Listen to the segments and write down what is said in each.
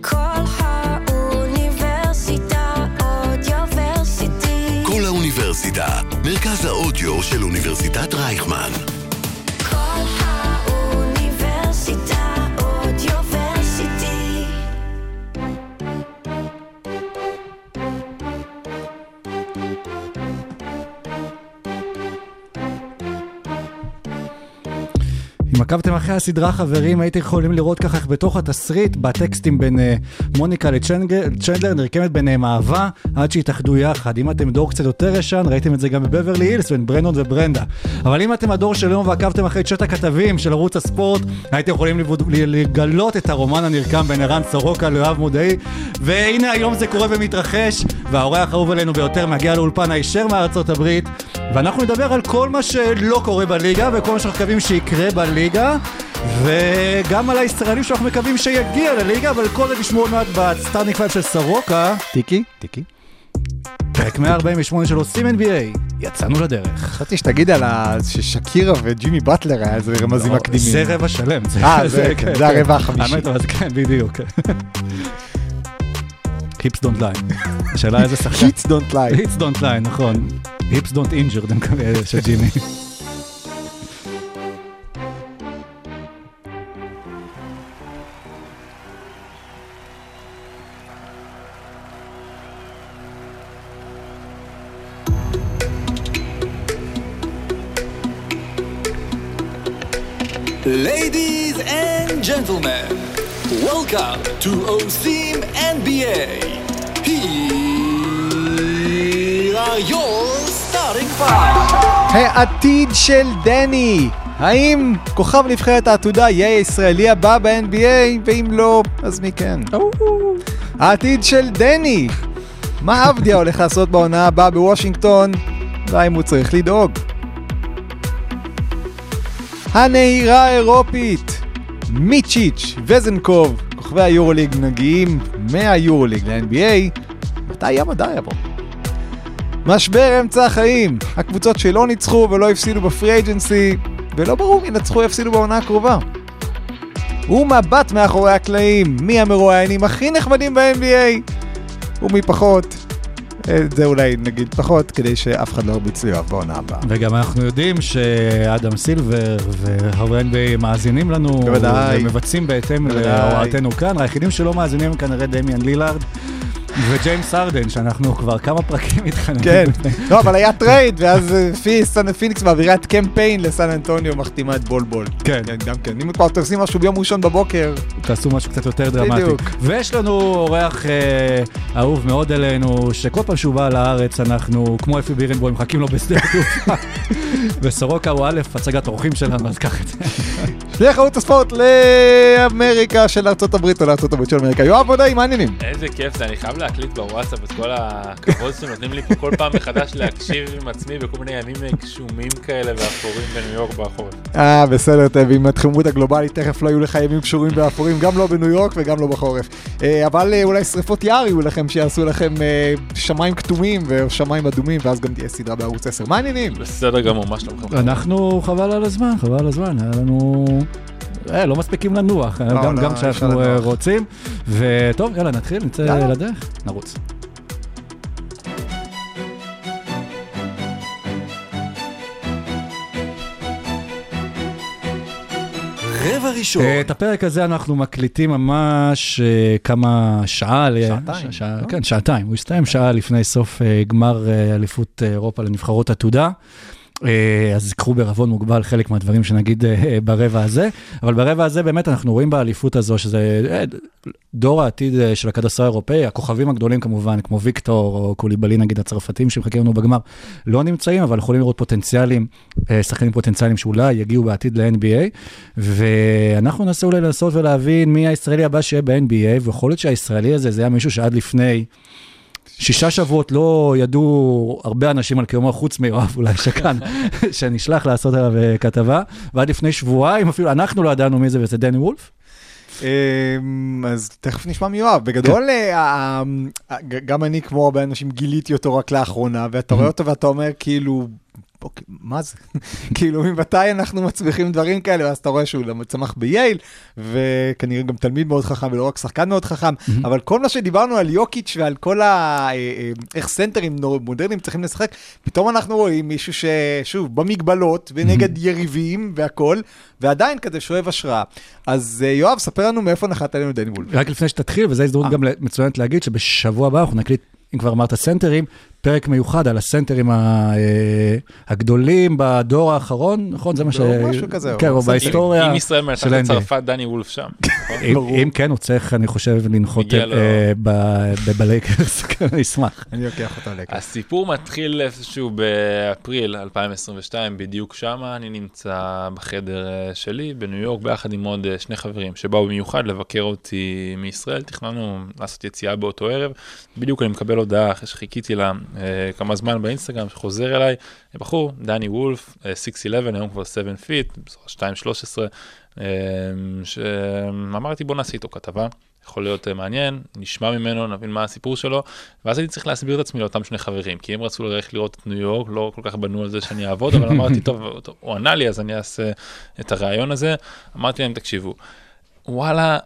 כל האוניברסיטה אודיוורסיטי. כל האוניברסיטה, מרכז האודיו של אוניברסיטת רייכמן. עקבתם אחרי הסדרה חברים, הייתם יכולים לראות ככה איך בתוך התסריט, בטקסטים בין אה, מוניקה לצ'נדלר, נרקמת ביניהם אהבה, עד שהתאחדו יחד. אם אתם דור קצת יותר ישן, ראיתם את זה גם בבברלי הילס בין ברנדון וברנדה. אבל אם אתם הדור של היום ועקבתם אחרי צ'אט הכתבים של ערוץ הספורט, הייתם יכולים לגלות את הרומן הנרקם בין ערן סורוקה ליואב מודעי. והנה היום זה קורה ומתרחש, והאורח האהוב עלינו ביותר מגיע לאולפן הישר מארצות הברית, ואנחנו נדבר על כל מה שלא קורה בליגה וכל מה שאנחנו מקווים שיקרה בליגה וגם על הישראלים שאנחנו מקווים שיגיע לליגה אבל כל זה תשמעו עוד מעט ב starting five של סורוקה טיקי, טיקי. פרק 148 של עושים NBA יצאנו לדרך. חשבתי שתגיד על. ששקירה וג'ימי באטלר היה איזה רמזים לא, מקדימים. זה רבע שלם. אה, זה, כן, זה הרבע החמישי. האמת, אבל כן, בדיוק. Hips don't lie. השאלה איזה שחקן. Hips don't lie. Hips don't lie, נכון. Hips don't injured, של ג'ימי. Ladies and gentlemen, welcome to OSIM NBA. Here are your starting five. העתיד של דני! האם כוכב נבחרת העתודה יהיה הישראלי הבא ב-NBA? ואם לא, אז מי כן? העתיד של דני! מה עבדיה הולך לעשות בעונה הבאה בוושינגטון? והאם הוא צריך לדאוג? הנהירה האירופית! מיצ'יץ' וזנקוב, כוכבי היורוליג מגיעים מהיורוליג ל-NBA, מתי המדע יבוא? משבר אמצע החיים, הקבוצות שלא ניצחו ולא הפסידו בפרי אג'נסי, ולא ברור מי ינצחו יפסידו בעונה הקרובה. ומבט מאחורי הקלעים, מי המרואיינים הכי נחמדים ב-NBA, ומי פחות. אה, זה אולי נגיד פחות, כדי שאף אחד לא ירביץ ליואב בעונה הבאה. וגם אנחנו יודעים שאדם סילבר וחברי NBA מאזינים לנו, בוודאי. ומבצעים בהתאם. להוראתנו כאן. היחידים שלא מאזינים כנראה דמיאן לילארד וג'יימס ארדן, שאנחנו כבר כמה פרקים מתחננים. כן, לא, אבל היה trade, ואז אה, פיניקס מעבירה את קמפיין לסן אנטוניו, מחתימה את בול בול. כן. גם כן. אם כבר אתם עושים משהו ביום ראשון בבוקר, תעשו משהו קצת יותר דרמטי. בדיוק. ויש לנו אורח אה, אהוב מאוד אלינו, שכל פעם שהוא בא לארץ, אנחנו, כמו אפי בירנבוים, מחכים לו בשדה התעופה. וסורוקה הוא א', הצגת אורחים שלנו, אז קח את זה. שליח ערוץ הספורט לאמריקה של ארצות הברית או לארצות הברית של אמריקה. יואב מודעי, מה העניינים? איזה כיף זה, אני חייב להקליט בוואטסאפ את כל הכבוד שנותנים לי פה כל פעם מחדש להקשיב עם עצמי בכל מיני ימים גשומים כאלה ואפורים בניו יורק בחורף. אה, בסדר, טוב, עם התחממות הגלובלית תכף לא יהיו לך ימים קשורים ואפורים, גם לא בניו יורק וגם לא בחורף. אה, אבל אה, אולי שריפות יער יהיו לכם, שיעשו לכם אה, שמיים כתומים ושמיים אדומים, ואז גם תהיה סדרה בערוץ 10. מה העניינים? בסדר גמור, מה שלומכם? אנחנו, חבל על הזמן, חבל על הזמן, היה לנו... אה, לא מספיקים לנוח, לא, גם, לא, גם אפשר כשאנחנו אה. רוצים. וטוב, יאללה, נתחיל, נצא יאללה. לדרך, נרוץ. רבע ראשון. אה, את הפרק הזה אנחנו מקליטים ממש אה, כמה שעה, שעתיים, שעה- לא? כן, שעתיים, הוא הסתיים שעה לפני סוף אה, גמר אה, אליפות אה, אירופה לנבחרות עתודה. אה, אז קחו בערבון מוגבל חלק מהדברים שנגיד אה, ברבע הזה, אבל ברבע הזה באמת אנחנו רואים באליפות הזו שזה אה, דור העתיד אה, של הכדורסל האירופאי, הכוכבים הגדולים כמובן, כמו ויקטור או קוליבלי נגיד הצרפתים שמחכים לנו בגמר, לא נמצאים, אבל יכולים לראות פוטנציאלים, אה, שחקנים פוטנציאליים שאולי יגיעו בעתיד ל-NBA, ואנחנו ננסה אולי לנסות ולהבין מי הישראלי הבא שיהיה ב-NBA, ויכול להיות שהישראלי הזה זה היה מישהו שעד לפני... שישה שבועות לא ידעו הרבה אנשים על קיומו, חוץ מיואב אולי שכאן, שנשלח לעשות עליו אה, כתבה, ועד לפני שבועיים אפילו אנחנו לא ידענו מי זה, וזה דני וולף. אמ, אז תכף נשמע מיואב. בגדול, אה, ה- ה- ג- גם אני, כמו הרבה אנשים, גיליתי אותו רק לאחרונה, ואתה רואה אותו ואתה אומר, כאילו, אוקיי, מה זה? כאילו, ממתי אנחנו מצמיחים דברים כאלה? ואז אתה רואה שהוא צמח בייל, וכנראה גם תלמיד מאוד חכם, ולא רק שחקן מאוד חכם, אבל כל מה שדיברנו על יוקיץ' ועל כל ה... אה, אה, איך סנטרים מודרניים צריכים לשחק, פתאום אנחנו רואים מישהו ששוב, במגבלות, ונגד יריבים והכול, ועדיין כזה שואב השראה. אז אה, יואב, ספר לנו מאיפה נחת עלינו דני וולף. רק לפני שתתחיל, וזו הזדמנות גם מצוינת להגיד שבשבוע הבא אנחנו נקליט, אם כבר אמרת סנטרים, פרק מיוחד על הסנטרים אה, הגדולים בדור האחרון, נכון? זה מה ש... לא, משהו כזה, כן, או או סנטרים. בהיסטוריה אם ישראל מנצחת של את NBA. צרפת, דני וולף שם. אם- כן, הוא צריך, אני חושב, לנחות. אה, בלייקרס, כן, אני אשמח. אני לוקח אותה לקח. הסיפור מתחיל איפשהו באפריל 2022, בדיוק שמה אני נמצא בחדר אה, שלי בניו יורק ביחד עם עוד שני חברים שבאו במיוחד לבקר אותי מישראל, תכננו לעשות יציאה באותו ערב, בדיוק אני מקבל הודעה אחרי שחיכיתי לה כמה זמן באינסטגרם שחוזר אליי, בחור, דני וולף, אה, 6'11, היום כבר 7 feet, 2'13, אה, שאמרתי בוא נעשה איתו כתבה. יכול להיות אה, מעניין, נשמע ממנו, נבין מה הסיפור שלו, ואז הייתי צריך להסביר את עצמי לאותם שני חברים, כי הם רצו ללכת לראות את ניו יורק, לא כל כך בנו על זה שאני אעבוד, אבל אמרתי, טוב, הוא ענה לי, אז אני אעשה את הרעיון הזה. אמרתי להם, תקשיבו, וואלה,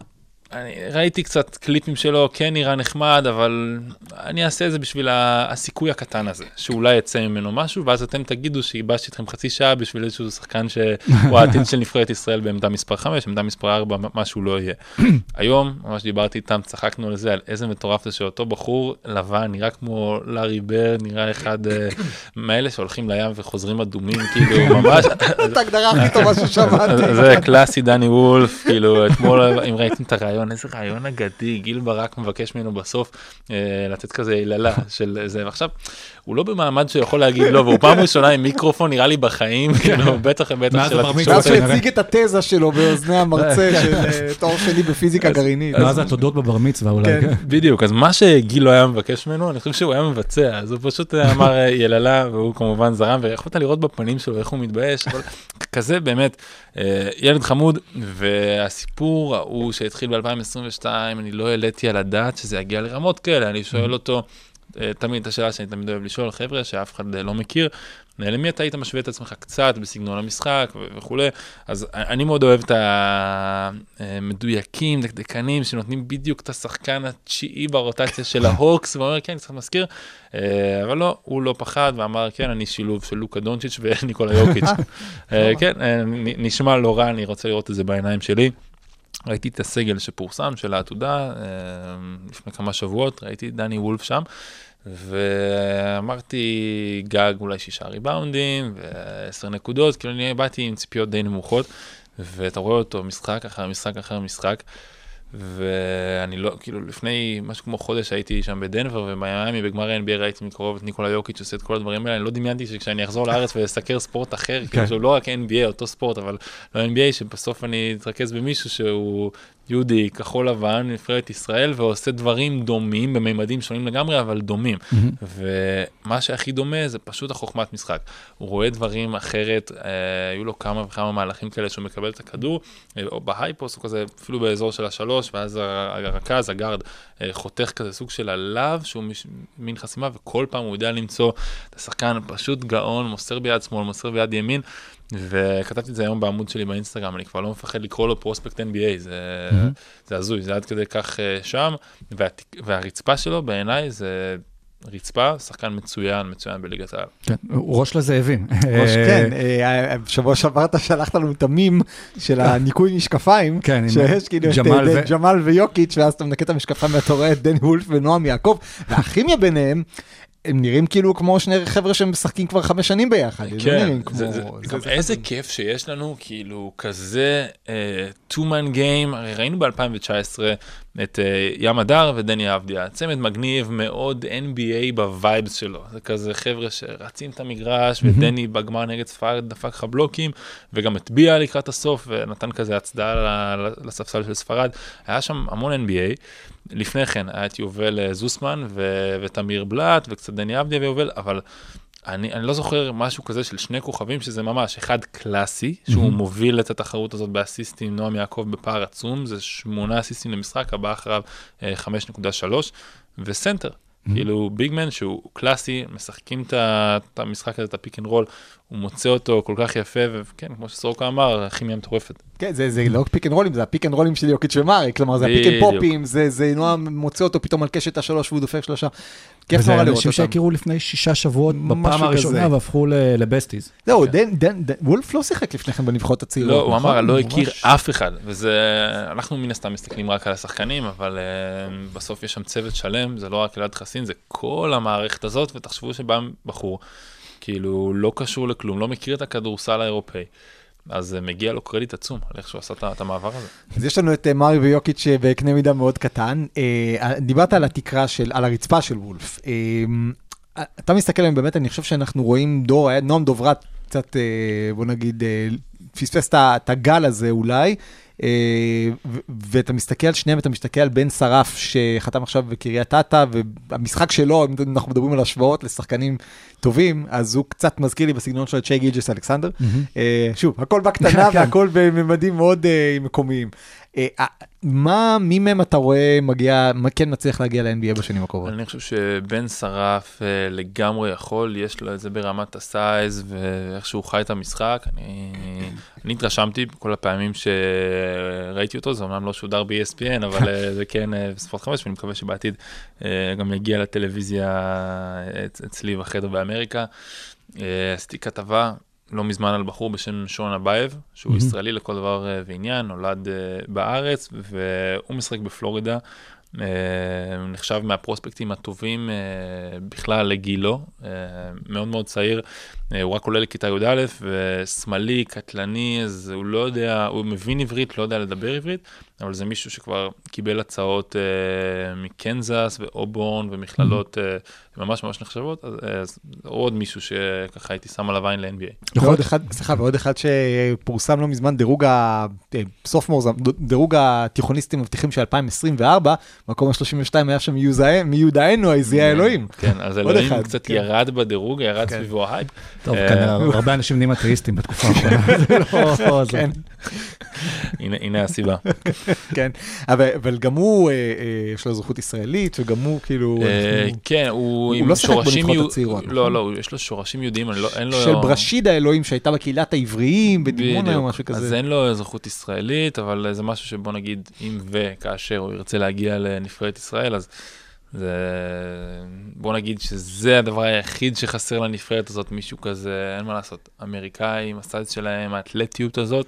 אני ראיתי קצת קליפים שלו, כן נראה נחמד, אבל אני אעשה את זה בשביל הסיכוי הקטן הזה, שאולי יצא ממנו משהו, ואז אתם תגידו שייבשתי אתכם חצי שעה בשביל איזשהו שחקן שהוא העתיד של נבחרת ישראל בעמדה מספר 5, עמדה מספר 4, מה שהוא לא יהיה. היום, ממש דיברתי איתם, צחקנו על זה, על איזה מטורף זה שאותו בחור לבן, נראה כמו לארי בר, נראה אחד אה, מאלה שהולכים לים וחוזרים אדומים, כאילו, ממש, את ההגדרה הכי טובה ששמעתי. זה קלאסי דני וולף, כאילו אתמול אם ראיתם את הרעיון, איזה רעיון אגדי, גיל ברק מבקש ממנו בסוף אה, לתת כזה יללה של זה, ועכשיו הוא לא במעמד שיכול להגיד לא, והוא פעם ראשונה עם מיקרופון נראה לי בחיים, כאילו בטח בטח מאז של התקשורת. מצווה ואז שהוא כנראה. הציג את התזה שלו באוזני המרצה של אה, תואר שני בפיזיקה גרעינית. ואז התודות בבר מצווה אולי, כן. כן. בדיוק, אז מה שגיל לא היה מבקש ממנו, אני חושב שהוא היה מבצע, אז הוא פשוט אמר אה, יללה, והוא כמובן זרם, ויכולת לראות בפנים שלו איך הוא מתבייש, כזה באמת, אה, ילד חמוד, והסיפור ההוא שהתחיל ב-2022, אני לא העליתי על הדעת שזה יגיע לרמות כאלה, אני שואל אותו, אה, תמיד את השאלה שאני תמיד אוהב לשאול, חבר'ה, שאף אחד אה, לא מכיר, אה, למי אתה היית משווה את עצמך? קצת בסגנון המשחק ו- וכולי, אז אני מאוד אוהב את המדויקים, דקדקנים, שנותנים בדיוק את השחקן התשיעי ברוטציה של ההוקס, ואומר, כן, קצת מזכיר, אה, אבל לא, הוא לא פחד ואמר, כן, אני שילוב של לוקה דונצ'יץ' וניקולה יוקיץ'. אה, כן, אה, נשמע לא רע, אני רוצה לראות את זה בעיניים שלי. ראיתי את הסגל שפורסם של העתודה אה, לפני כמה שבועות, ראיתי את דני וולף שם, ואמרתי גג אולי שישה ריבאונדים ועשר נקודות, כאילו אני באתי עם ציפיות די נמוכות, ואתה רואה אותו משחק אחר משחק אחר משחק. ואני לא, כאילו לפני משהו כמו חודש הייתי שם בדנבר ובמיאמי בגמר ה-NBA ראיתי מקרוב את ניקולה יוקיץ' עושה את כל הדברים האלה, אני לא דמיינתי שכשאני אחזור לארץ ואסקר ספורט אחר, כאילו שהוא לא רק NBA, אותו ספורט, אבל לא NBA, שבסוף אני אתרכז במישהו שהוא יהודי, כחול לבן, נבחרת ישראל, ועושה דברים דומים בממדים שונים לגמרי, אבל דומים. ומה שהכי דומה זה פשוט החוכמת משחק. הוא רואה דברים אחרת, אה, היו לו כמה וכמה מהלכים כאלה שהוא מקבל את הכדור, אה, או בהייפוס, או כזה, אפילו באזור של השלוש, ואז הרכז, הגארד, אה, חותך כזה סוג של עליו, שהוא מש- מין חסימה, וכל פעם הוא יודע למצוא את השחקן פשוט גאון, מוסר ביד שמאל, מוסר ביד ימין. וכתבתי את זה היום בעמוד שלי באינסטגרם, אני כבר לא מפחד לקרוא לו פרוספקט NBA, זה, זה הזוי, זה עד כדי כך אה, שם, והתק- והרצפה שלו בעיניי זה רצפה, שחקן מצוין, מצוין בליגת העל. כן, הוא ראש לזאבים. ראש, אה, כן, אה, בשבוע שעבר אתה שלחת לנו את המים של הניקוי משקפיים, כן, עם שיש כאילו את אה, ג'מאל ויוקיץ', ואז אתה מנקה את המשקפיים ואתה רואה את דני וולף ונועם יעקב, והכימיה ביניהם, הם נראים כאילו כמו שני חבר'ה שמשחקים כבר חמש שנים ביחד. כן, נראים כמו- זה, זה, זה- גם זה- איזה כיף שיש לנו, כאילו, כזה uh, two-man game, הרי ראינו ב-2019 את uh, ים מדר ודני אבדיה, צמד מגניב מאוד NBA ב vibes שלו, זה כזה חבר'ה שרצים את המגרש, ודני בגמר נגד ספרד דפק לך בלוקים, וגם הטביע לקראת הסוף, ונתן כזה הצדעה לספסל של ספרד, היה שם המון NBA. לפני כן היה את יובל אה, זוסמן ו- ותמיר בלאט וקצת דני אבדיה ויובל, אבל אני, אני לא זוכר משהו כזה של שני כוכבים שזה ממש אחד קלאסי שהוא מוביל את התחרות הזאת באסיסטים נועם יעקב בפער עצום זה שמונה אסיסטים למשחק הבא אחריו אה, 5.3 וסנטר. כאילו big man שהוא קלאסי משחקים את המשחק הזה את ה pick and roll הוא מוצא אותו כל כך יפה, וכן, כמו שסורוקה אמר, כימיה מטורפת. כן, זה, זה לא pick and roll ים, זה ה pick and roll ים של יוקיץ' ומארי, כלומר זה ה pick and. pop ים, זה, זה נועם מוצא אותו פתאום על קשת השלוש והוא דופק שלושה. כיף וזה נורא לראות אנשים אותם. שהכירו לפני שישה שבועות בפעם הראשונה. והפכו ל- ל besties. זהו, דן, דן, דן, וולף לא שיחק לפני כן בנבחרות הצעירות. לא, הוא נכון? אמר, לא הכיר ממש. אף אחד, וזה, אנחנו מן הסתם מסתכלים רק על השחקנים, אבל uh, בסוף יש שם צוות שלם, זה לא רק אלעד חסין, זה כל המערכת הזאת, ותחשבו שבא בחור, כאילו, לא קשור לכלום, לא מכיר את הכדורסל האירופאי. אז אה, מגיע לו קרדיט עצום על איך שהוא עשה את- המעבר הזה. אז יש לנו את אה, מארי ויוקיץ' אה, בקנה מידה מאוד קטן. דיברת על התקרה של, על הרצפה של וולף. אתה מסתכל עליהם, באמת, אני חושב שאנחנו רואים דור, נועם דוברת קצת, בוא נגיד, פספס את הגל הזה אולי. אה, ואתה מסתכל על שניהם, אתה מסתכל על בן שרף שחתם עכשיו בקריית אתא, והמשחק שלו, אם אנחנו מדברים על השוואות לשחקנים טובים, אז הוא קצת מזכיר לי בסגנון של שיי גילג'ס אלכסנדר. אה, שוב, הכל בקטנה כן. והכל בממדים מאוד אה, מקומיים. אה, אה, מה, מי מהם אתה רואה מגיע, מה כן מצליח להגיע ל-NBA בשנים הקרובות? אני חושב שבן שרף אה, לגמרי יכול, יש לו את זה ברמת ה size ואיך שהוא חי את המשחק. אני, אני התרשמתי כל הפעמים שראיתי אותו, זה אומנם לא שודר ב-ESPN, אבל זה כן בספורט 5, ואני מקווה שבעתיד גם יגיע לטלוויזיה אצ- אצלי בחדר באמריקה. עשיתי כתבה לא מזמן על בחור בשם שון אבייב, שהוא מהמם. ישראלי לכל דבר אה, ועניין, נולד אה, בארץ, והוא משחק בפלורידה. אה, נחשב מהפרוספקטים הטובים בכלל לגילו, מאוד מאוד צעיר, הוא רק עולה לכיתה י"א, ושמאלי, קטלני, אז הוא לא יודע, הוא מבין עברית, לא יודע לדבר עברית, אבל זה מישהו שכבר קיבל הצעות אה, מקנזס ואובורן ומכללות אה, ממש ממש נחשבות, אז, אז עוד מישהו שככה הייתי שם עליו עין ל-NBA. ועוד אחד, סליחה, ועוד אחד שפורסם לא מזמן, דירוג ה... סופמור, דירוג התיכוניסטים מבטיחים של 2024, מקום ה-32 היה שם מיודענו, העזי האלוהים. כן, אז עוד אלוהים אחד, קצת כן. ירד בדירוג, ירד כן. סביבו ההייפ. טוב, אה, כנראה הרבה אנשים נהיים אתאיסטים בתקופה האחרונה. לא... הנה- הנה הסיבה. כן, אבל, אבל גם הוא, אה, אה, יש לו אזרחות ישראלית, וגם הוא כאילו, אה, אנחנו- כן, הוא הוא עם לא שיחק שורשים... בנבחרות יהוד- הצעירות, נכון? לא, לא, יש לו שורשים יהודיים, אני לא- אין לו... של ברשיד האלוהים שהייתה בקהילת העבריים בדימונה או. משהו כזה. אז אין לו אזרחות ישראלית, אבל זה משהו שבוא נגיד, אם וכאשר הוא ירצה להגיע לנבחרת ישראל, אז זה... בוא נגיד שזה הדבר היחיד שחסר לנבחרת הזאת, מישהו כזה, אין מה לעשות, אמריקאים, ה size שלהם, האתלטיות הזאת,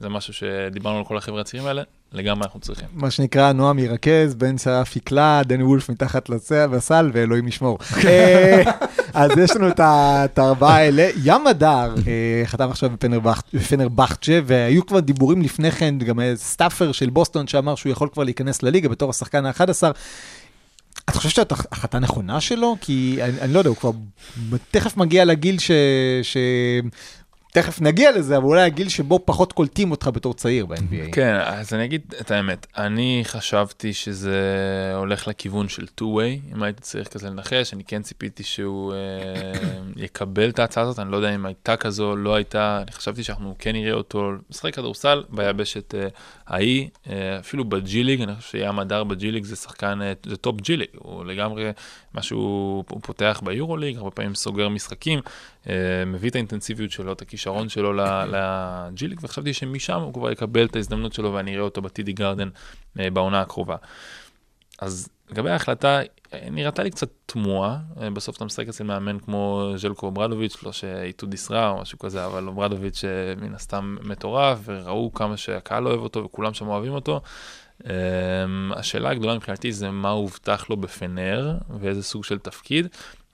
זה משהו שדיברנו על כל החבר'ה הצעירים האלה, לגמרי אנחנו צריכים. מה שנקרא, נועם ירכז, בן שרף יקלע, דני וולף מתחת לסל, ואלוהים ישמור. אה, אז יש לנו את הארבעה האלה. ים מדר אה, חתם עכשיו בפנרבכ- בפנרבכצ'ה, והיו כבר דיבורים לפני כן, גם staffer של בוסטון שאמר שהוא יכול כבר להיכנס לליגה בתור השחקן ה-11. אתה חושב שזאת החלטה נכונה שלו? כי אני, אני לא יודע, הוא כבר תכף מגיע לגיל ש... ש... תכף נגיע לזה, אבל אולי הגיל שבו פחות קולטים אותך בתור צעיר ב-NBA. כן, אז אני אגיד את האמת, אני חשבתי שזה הולך לכיוון של two-way, אם הייתי צריך כזה לנחש, אני כן ציפיתי שהוא אה, יקבל את ההצעה הזאת, אני לא יודע אם הייתה כזו, לא הייתה, אני חשבתי שאנחנו כן נראה אותו. משחק כדורסל ביבשת אה, ההיא, אה, אפילו ב G League, אני חושב שים מדר ב G League זה שחקן, אה, זה top G League, הוא לגמרי, מה שהוא הוא פותח ב EuroLeague, הרבה פעמים סוגר משחקים, אה, מביא את האינטנסיביות שלו, את הכישרון שלו ל G League, וחשבתי שמשם הוא כבר יקבל את ההזדמנות שלו ואני אראה אותו ב TD Garden בעונה הקרובה. אז לגבי ההחלטה, נראתה לי קצת תמוהה, אה, בסוף אתה משחק אצל מאמן כמו ז'לקו אוברדוביץ', לא שאיטודיס רע או משהו כזה, אבל אוברדוביץ' אה, מן הסתם מטורף, וראו כמה שהקהל אוהב אותו וכולם שם אוהבים אותו. אה, השאלה הגדולה מבחינתי זה מה הובטח לו בפנר ואיזה סוג של תפקיד.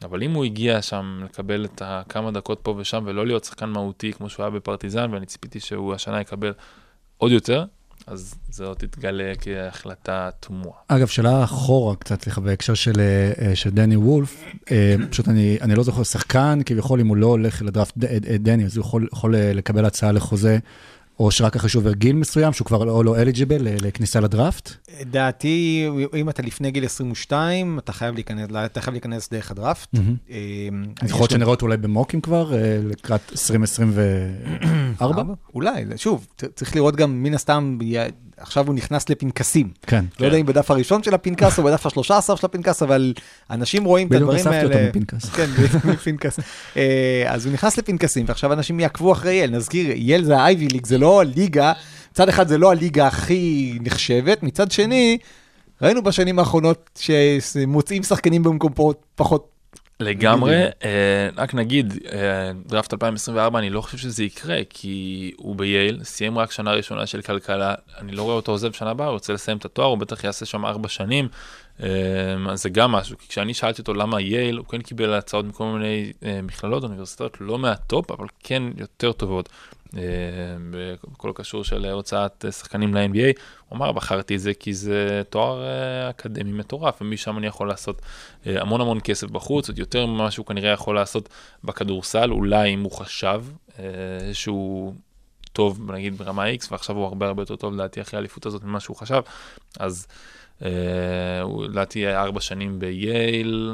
אבל אם הוא הגיע שם לקבל את הכמה דקות פה ושם ולא להיות שחקן מהותי כמו שהוא היה בפרטיזן, ואני ציפיתי שהוא השנה יקבל עוד יותר, אז זאת תתגלה כהחלטה תמוהה. אגב, שאלה אחורה קצת, סליחה, בהקשר של, אה, של דני וולף, אה, פשוט אני, אני לא זוכר שחקן, כביכול אם הוא לא הולך לדראפט אה, דני, אז הוא יכול, יכול אה, לקבל הצעה לחוזה, או שרק אחרי שהוא עובר גיל מסוים, שהוא כבר לא, לא אליג'יבל לכניסה לדראפט. דעתי, אם אתה לפני גיל 22, אתה חייב להיכנס, אתה חייב להיכנס דרך הדראפט. אז יכול להיות אותו אולי במוקים כבר, אה, לקראת 2024? אולי, שוב, צ- צריך לראות גם, מן הסתם, עכשיו הוא נכנס לפנקסים. כן. לא יודע אם בדף הראשון של הפנקס או בדף השלושה עשר של הפנקס, אבל אנשים רואים את בדיוק הדברים האלה. אספתי אותו מפנקס. כן, בדיוק מפנקס. אה, אז הוא נכנס לפנקסים, ועכשיו אנשים יעקבו אחרי יל. נזכיר, יל זה האייבי ליג, זה לא הליגה, מצד אחד זה לא הליגה הכי נחשבת, מצד שני, ראינו בשנים האחרונות שמוצאים שחקנים במקומות פחות... לגמרי, אה, רק נגיד, אה, דראפט 2024, אני לא חושב שזה יקרה, כי הוא בייל, סיים רק שנה ראשונה של כלכלה, אני לא רואה אותו עוזב שנה הבאה, הוא רוצה לסיים את התואר, הוא בטח יעשה שם ארבע שנים, אה, אז זה גם משהו, כי כשאני שאלתי אותו למה יייל, הוא כן קיבל הצעות מכל מיני מכללות, אוניברסיטאות, לא מהטופ, אבל כן יותר טובות. אה, בכל הקשור של הוצאת שחקנים ל-NBA, הוא אמר, בחרתי את זה כי זה תואר אה, אקדמי מטורף, ומשם אני יכול לעשות אה, המון המון כסף בחוץ, עוד יותר ממה שהוא כנראה יכול לעשות בכדורסל, אולי אם הוא חשב שהוא טוב, נגיד ברמה X, ועכשיו הוא הרבה הרבה יותר טוב לדעתי אחרי האליפות הזאת ממה שהוא חשב, אז לדעתי ארבע שנים בייל,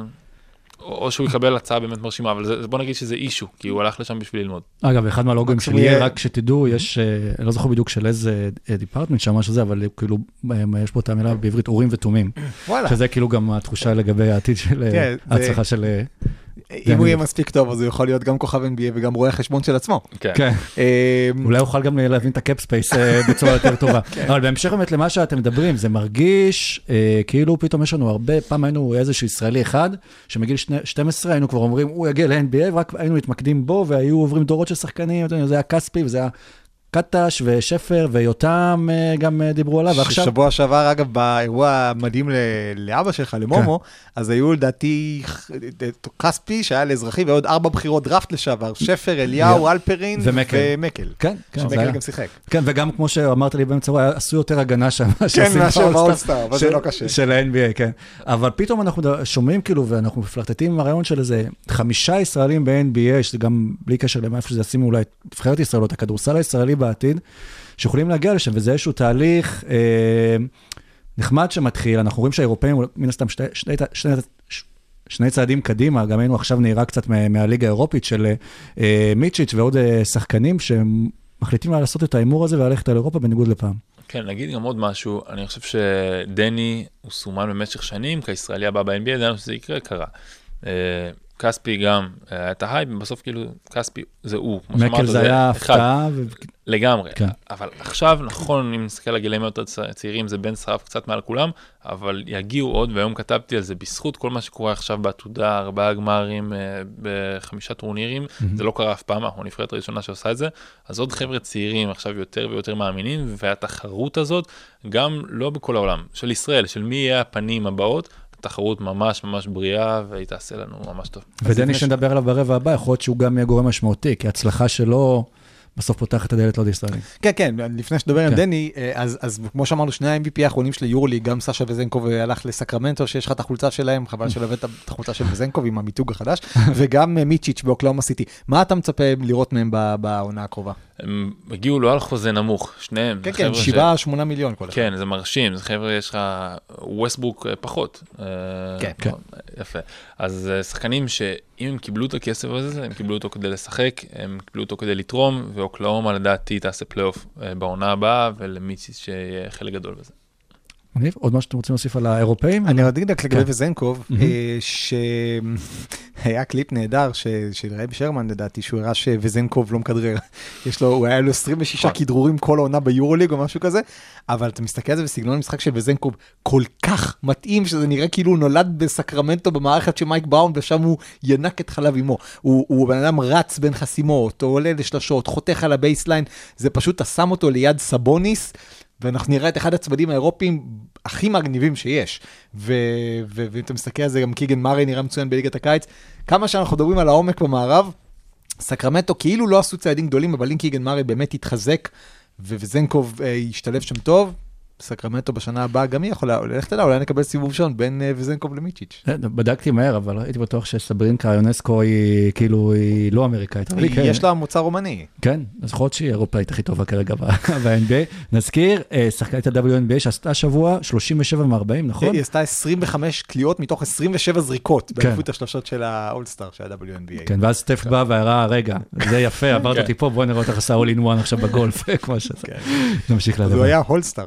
או, שהוא יקבל הצעה באמת מרשימה, אבל זה, בוא נגיד שזה issue, כי הוא הלך לשם בשביל ללמוד. אגב, אחד מהלוגוים של מקסימום יהיה, רק שתדעו, יש, אה, אני לא זוכר בדיוק של איזה department שם, משהו זה, אבל כאילו, אה, יש פה את המילה בעברית אורים ותומים, וואלה, שזה כאילו גם התחושה לגבי העתיד של אה, כן, ההצלחה של... אם הוא יהיה מספיק טוב, אז הוא יכול להיות גם כוכב NBA וגם רואה חשבון של עצמו. כן. כן. אה, אולי אוכל גם להבין את ה cap space אה, בצורה יותר טובה. אבל בהמשך באמת למה שאתם מדברים, זה מרגיש אה, כאילו פתאום יש לנו הרבה, פעם היינו איזשהו ישראלי אחד, שמגיל שני- 12 היינו כבר אומרים, הוא יגיע ל-NBA, ורק היינו מתמקדים בו, והיו עוברים דורות של שחקנים, זה היה כספי, וזה היה קטש ושפר ויותם אה, גם אה, דיברו עליו, ועכשיו... שבוע שעבר, אגב, באירוע המדהים ל- לאבא שלך, למומו, אז היו לדעתי כספי, שהיה לאזרחי, ועוד ארבע בחירות דראפט לשעבר, שפר, אליהו, אלפרין ומקל. ומקל. כן, כן, שמקל. גם שיחק. כן, וגם כמו שאמרת לי באמצע, עשו יותר הגנה שם, כן, מאשר באולסטאר, אבל זה לא קשה. של ה-NBA, כן. אבל פתאום אנחנו שומעים כאילו, ואנחנו מפלרטטים עם הרעיון של איזה חמישה ישראלים ב-NBA, שזה גם בלי קשר למה איפה שזה ישימו אולי את נבחרת ישראל או את הכדורסל הישראלי בעתיד, שיכולים להגיע לשם, וזה איזשהו תהליך אה, נחמד שמתחיל, אנחנו רואים שהאירופאים, מן הסתם, שני, שני, ש- שני צעדים קדימה, גם היינו עכשיו נראה קצת מה, מהליגה האירופית של אה, מיצ'יץ' ועוד אה, שחקנים שמחליטים לעשות את ההימור הזה וללכת על אירופה בניגוד לפעם. כן, נגיד גם עוד משהו, אני חושב שדני הוא סומן במשך שנים כישראלי הבא ב-NBA, שזה יקרה, קרה. אה, כספי גם אה, היה את ההייפ, בסוף כאילו כספי זה הוא, מקל זה היה הפתעה, ו- לגמרי, כן. אבל עכשיו נכון, אם נסתכל על הגילאים יותר צ- צעירים, זה בן שרף קצת מעל כולם, אבל יגיעו עוד, והיום כתבתי על זה, בזכות כל מה שקורה עכשיו בעתודה, ארבעה גמרים אה, בחמישה טורנירים, זה לא קרה אף פעם, אנחנו הנבחרת הראשונה שעושה את זה, אז עוד חבר'ה צעירים עכשיו יותר ויותר מאמינים, והתחרות הזאת, גם לא בכל העולם, של ישראל, של מי יהיה הפנים הבאות, תחרות ממש ממש בריאה, והיא תעשה לנו ממש טוב. ודני שנדבר עליו ברבע הבא, יכול להיות שהוא גם יהיה גורם משמעותי, כי הצלחה שלו בסוף פותחת את הדלת לעוד ישראלים. כן, כן, לפני שתדבר עם כן. דני, אה, אז, אז כמו שאמרנו, שני ה-MVP האחרונים של היורולי, גם סשה וזנקוב הלך לסקרמנטו, שיש לך את החולצה שלהם, חבל שלא הבאת את החולצה של וזנקוב עם המיתוג החדש, וגם אה, מיצ'יץ' באוקלאומה סיטי. מה אתה מצפה לראות מהם בעונה הקרובה? הם הגיעו לא על חוזה נמוך, שניהם. כן, כן, חבר'ה ש- שבעה, שמונה מיליון כל אחד. כן, זה מרשים, זה חבר'ה, יש לך ווסטברוק אה, פחות. אה, כן. כן. יפה. אז שחקנים שאם הם קיבלו את הכסף הזה, הם קיבלו אותו כדי לשחק, הם קיבלו אותו כדי לתרום, ואוקלהומה לדעתי תעשה פלייאוף בעונה הבאה, ולמיציץ' יהיה חלק גדול בזה. מגניב, עוד משהו שאתם רוצים להוסיף על האירופאים? אני עוד אגיד רק לגבי כן. וזנקוב. אה, שהיה קליפ נהדר של רייב שרמן לדעתי, שהוא הראה שווזנקוב לא מכדרר. יש לו, הוא היה לו 26 נכון. כדרורים כל העונה ביורוליג או משהו כזה, אבל אתה מסתכל על זה בסגנון המשחק של וזנקוב כל כך מתאים, שזה נראה כאילו הוא נולד בסקרמנטו במערכת של מייק בראון, ושם הוא ינק את חלב אמו. הוא, בן אדם רץ בין חסימות, עולה לשלשות, חותך על ה baseline, זה פשוט, אתה שם אותו ליד סבוניס. ואנחנו נראה את אחד הצמדים האירופיים הכי מגניבים שיש. ואם אתה מסתכל על זה, גם קיגן מארי נראה מצוין בליגת הקיץ. כמה שאנחנו מדברים על העומק במערב, סקרמנטו כאילו לא עשו צעדים גדולים, אבל אם קיגן מארי באמת התחזק, וזנקוב אה, השתלב שם טוב, סקרמנטו בשנה הבאה, גם היא יכולה, לך תדע, אולי נקבל סיבוב ראשון בין אה, ויזנקוב למיצ'יץ'. אה, בדקתי מהר, אבל הייתי בטוח שסברינקה יונסקו היא כאילו, היא לא אמריקאית. כן. יש לה מוצר רומני. כן, אז יכול להיות שהיא האירופאית הכי טובה כרגע ב-NBA. נזכיר, אה, שחקנית ה-WNBA שעשתה שבוע 37 מ-40, נכון? היא עשתה 25 קליעות מתוך 27 זריקות כן. באליפות השלושות של האולסטאר של ה-WNBA. כן, ואז סטף בא והראה, רגע, זה יפה, עברת כן. אותי פה, בוא נראה אותך עושה all in one עכשיו בגולף, כמו שזה. נמשיך אז הוא לדבר. היה הולסטאר.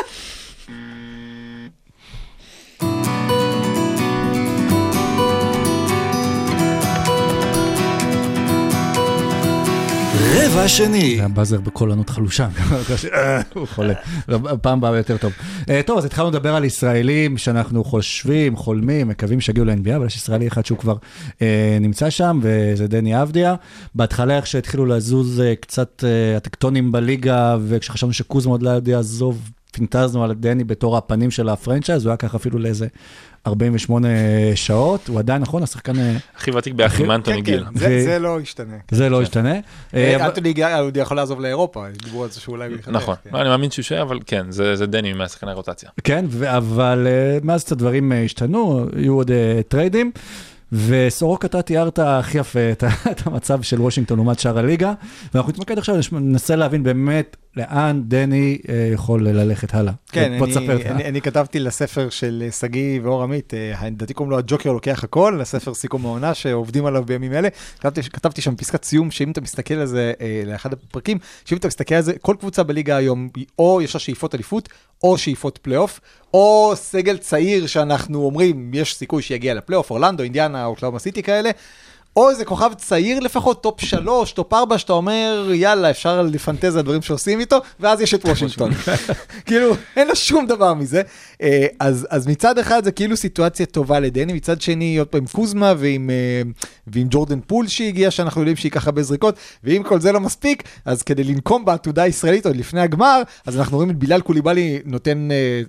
רבע שני. זה הבאזר בקול ענות חלושה, אה, הוא חולה, פעם הבאה יותר טוב. אה, טוב, אז התחלנו לדבר על ישראלים שאנחנו חושבים, חולמים, מקווים שיגיעו ל-NBA, אבל יש ישראלי אחד שהוא כבר אה, נמצא שם, וזה דני אבדיה. בהתחלה איך שהתחילו לזוז קצת הטקטונים בליגה, וכשחשבנו שקוזמה עוד לא יודע לעזוב, פינטזנו על דני בתור הפנים של הפרנצ'ייז, הוא היה ככה אפילו לאיזה 48 שעות, הוא עדיין, נכון, השחקן, אה, הכי ותיק ביחד עם אנטוני כן, גיל. כן, זה- לא ישתנה. זה לא ישתנה. אה, אה, אנטוני גיל עוד יכול לעזוב לאירופה, דיברו על זה שאולי הוא יחדש. נכון, כן. אני מאמין שהוא יישאר, אבל כן, זה זה דני מהשחקני רוטציה. כן, אבל מאז קצת דברים אה, השתנו, היו עוד טריידים, וסורוק אתה תיארת הכי יפה את את המצב של וושינגטון לעומת שאר הליגה, ואנחנו נתמקד עכשיו, ננסה להבין באמת לאן דני אה, יכול ללכת הלאה. כן, בוא אני- תספר את ה... אני אני כתבתי לספר של אה, שגיא ואור עמית, אה, לדעתי קוראים לו הג'וקר לוקח הכל, לספר סיכום העונה שעובדים עליו בימים אלה. כתבתי- כתבתי שם פסקת סיום, שאם אתה מסתכל על זה, לאחד הפרקים, שאם אתה מסתכל על זה, כל קבוצה בליגה היום, או יש לה שאיפות אליפות, או שאיפות פלייאוף, או סגל צעיר שאנחנו אומרים, יש סיכוי שיגיע לפלייאוף, אורלנדו, אינדיאנה, אוקלהומה סיטי כאלה. או איזה כוכב צעיר לפחות, top שלוש, top ארבע, שאתה אומר, יאללה, אפשר לפנטז על דברים שעושים איתו, ואז יש את וושינגטון. כאילו, אין לו שום דבר מזה. אה, אז, אז מצד אחד זה כאילו סיטואציה טובה לדני, מצד שני, עוד פעם, קוזמה ועם, אה, ועם ג'ורדן פול שהגיע, שאנחנו יודעים שייקח הרבה זריקות, ואם כל זה לא מספיק, אז כדי לנקום בעתודה הישראלית עוד לפני הגמר, אז אנחנו רואים את בילאל קוליבאלי נותן אה,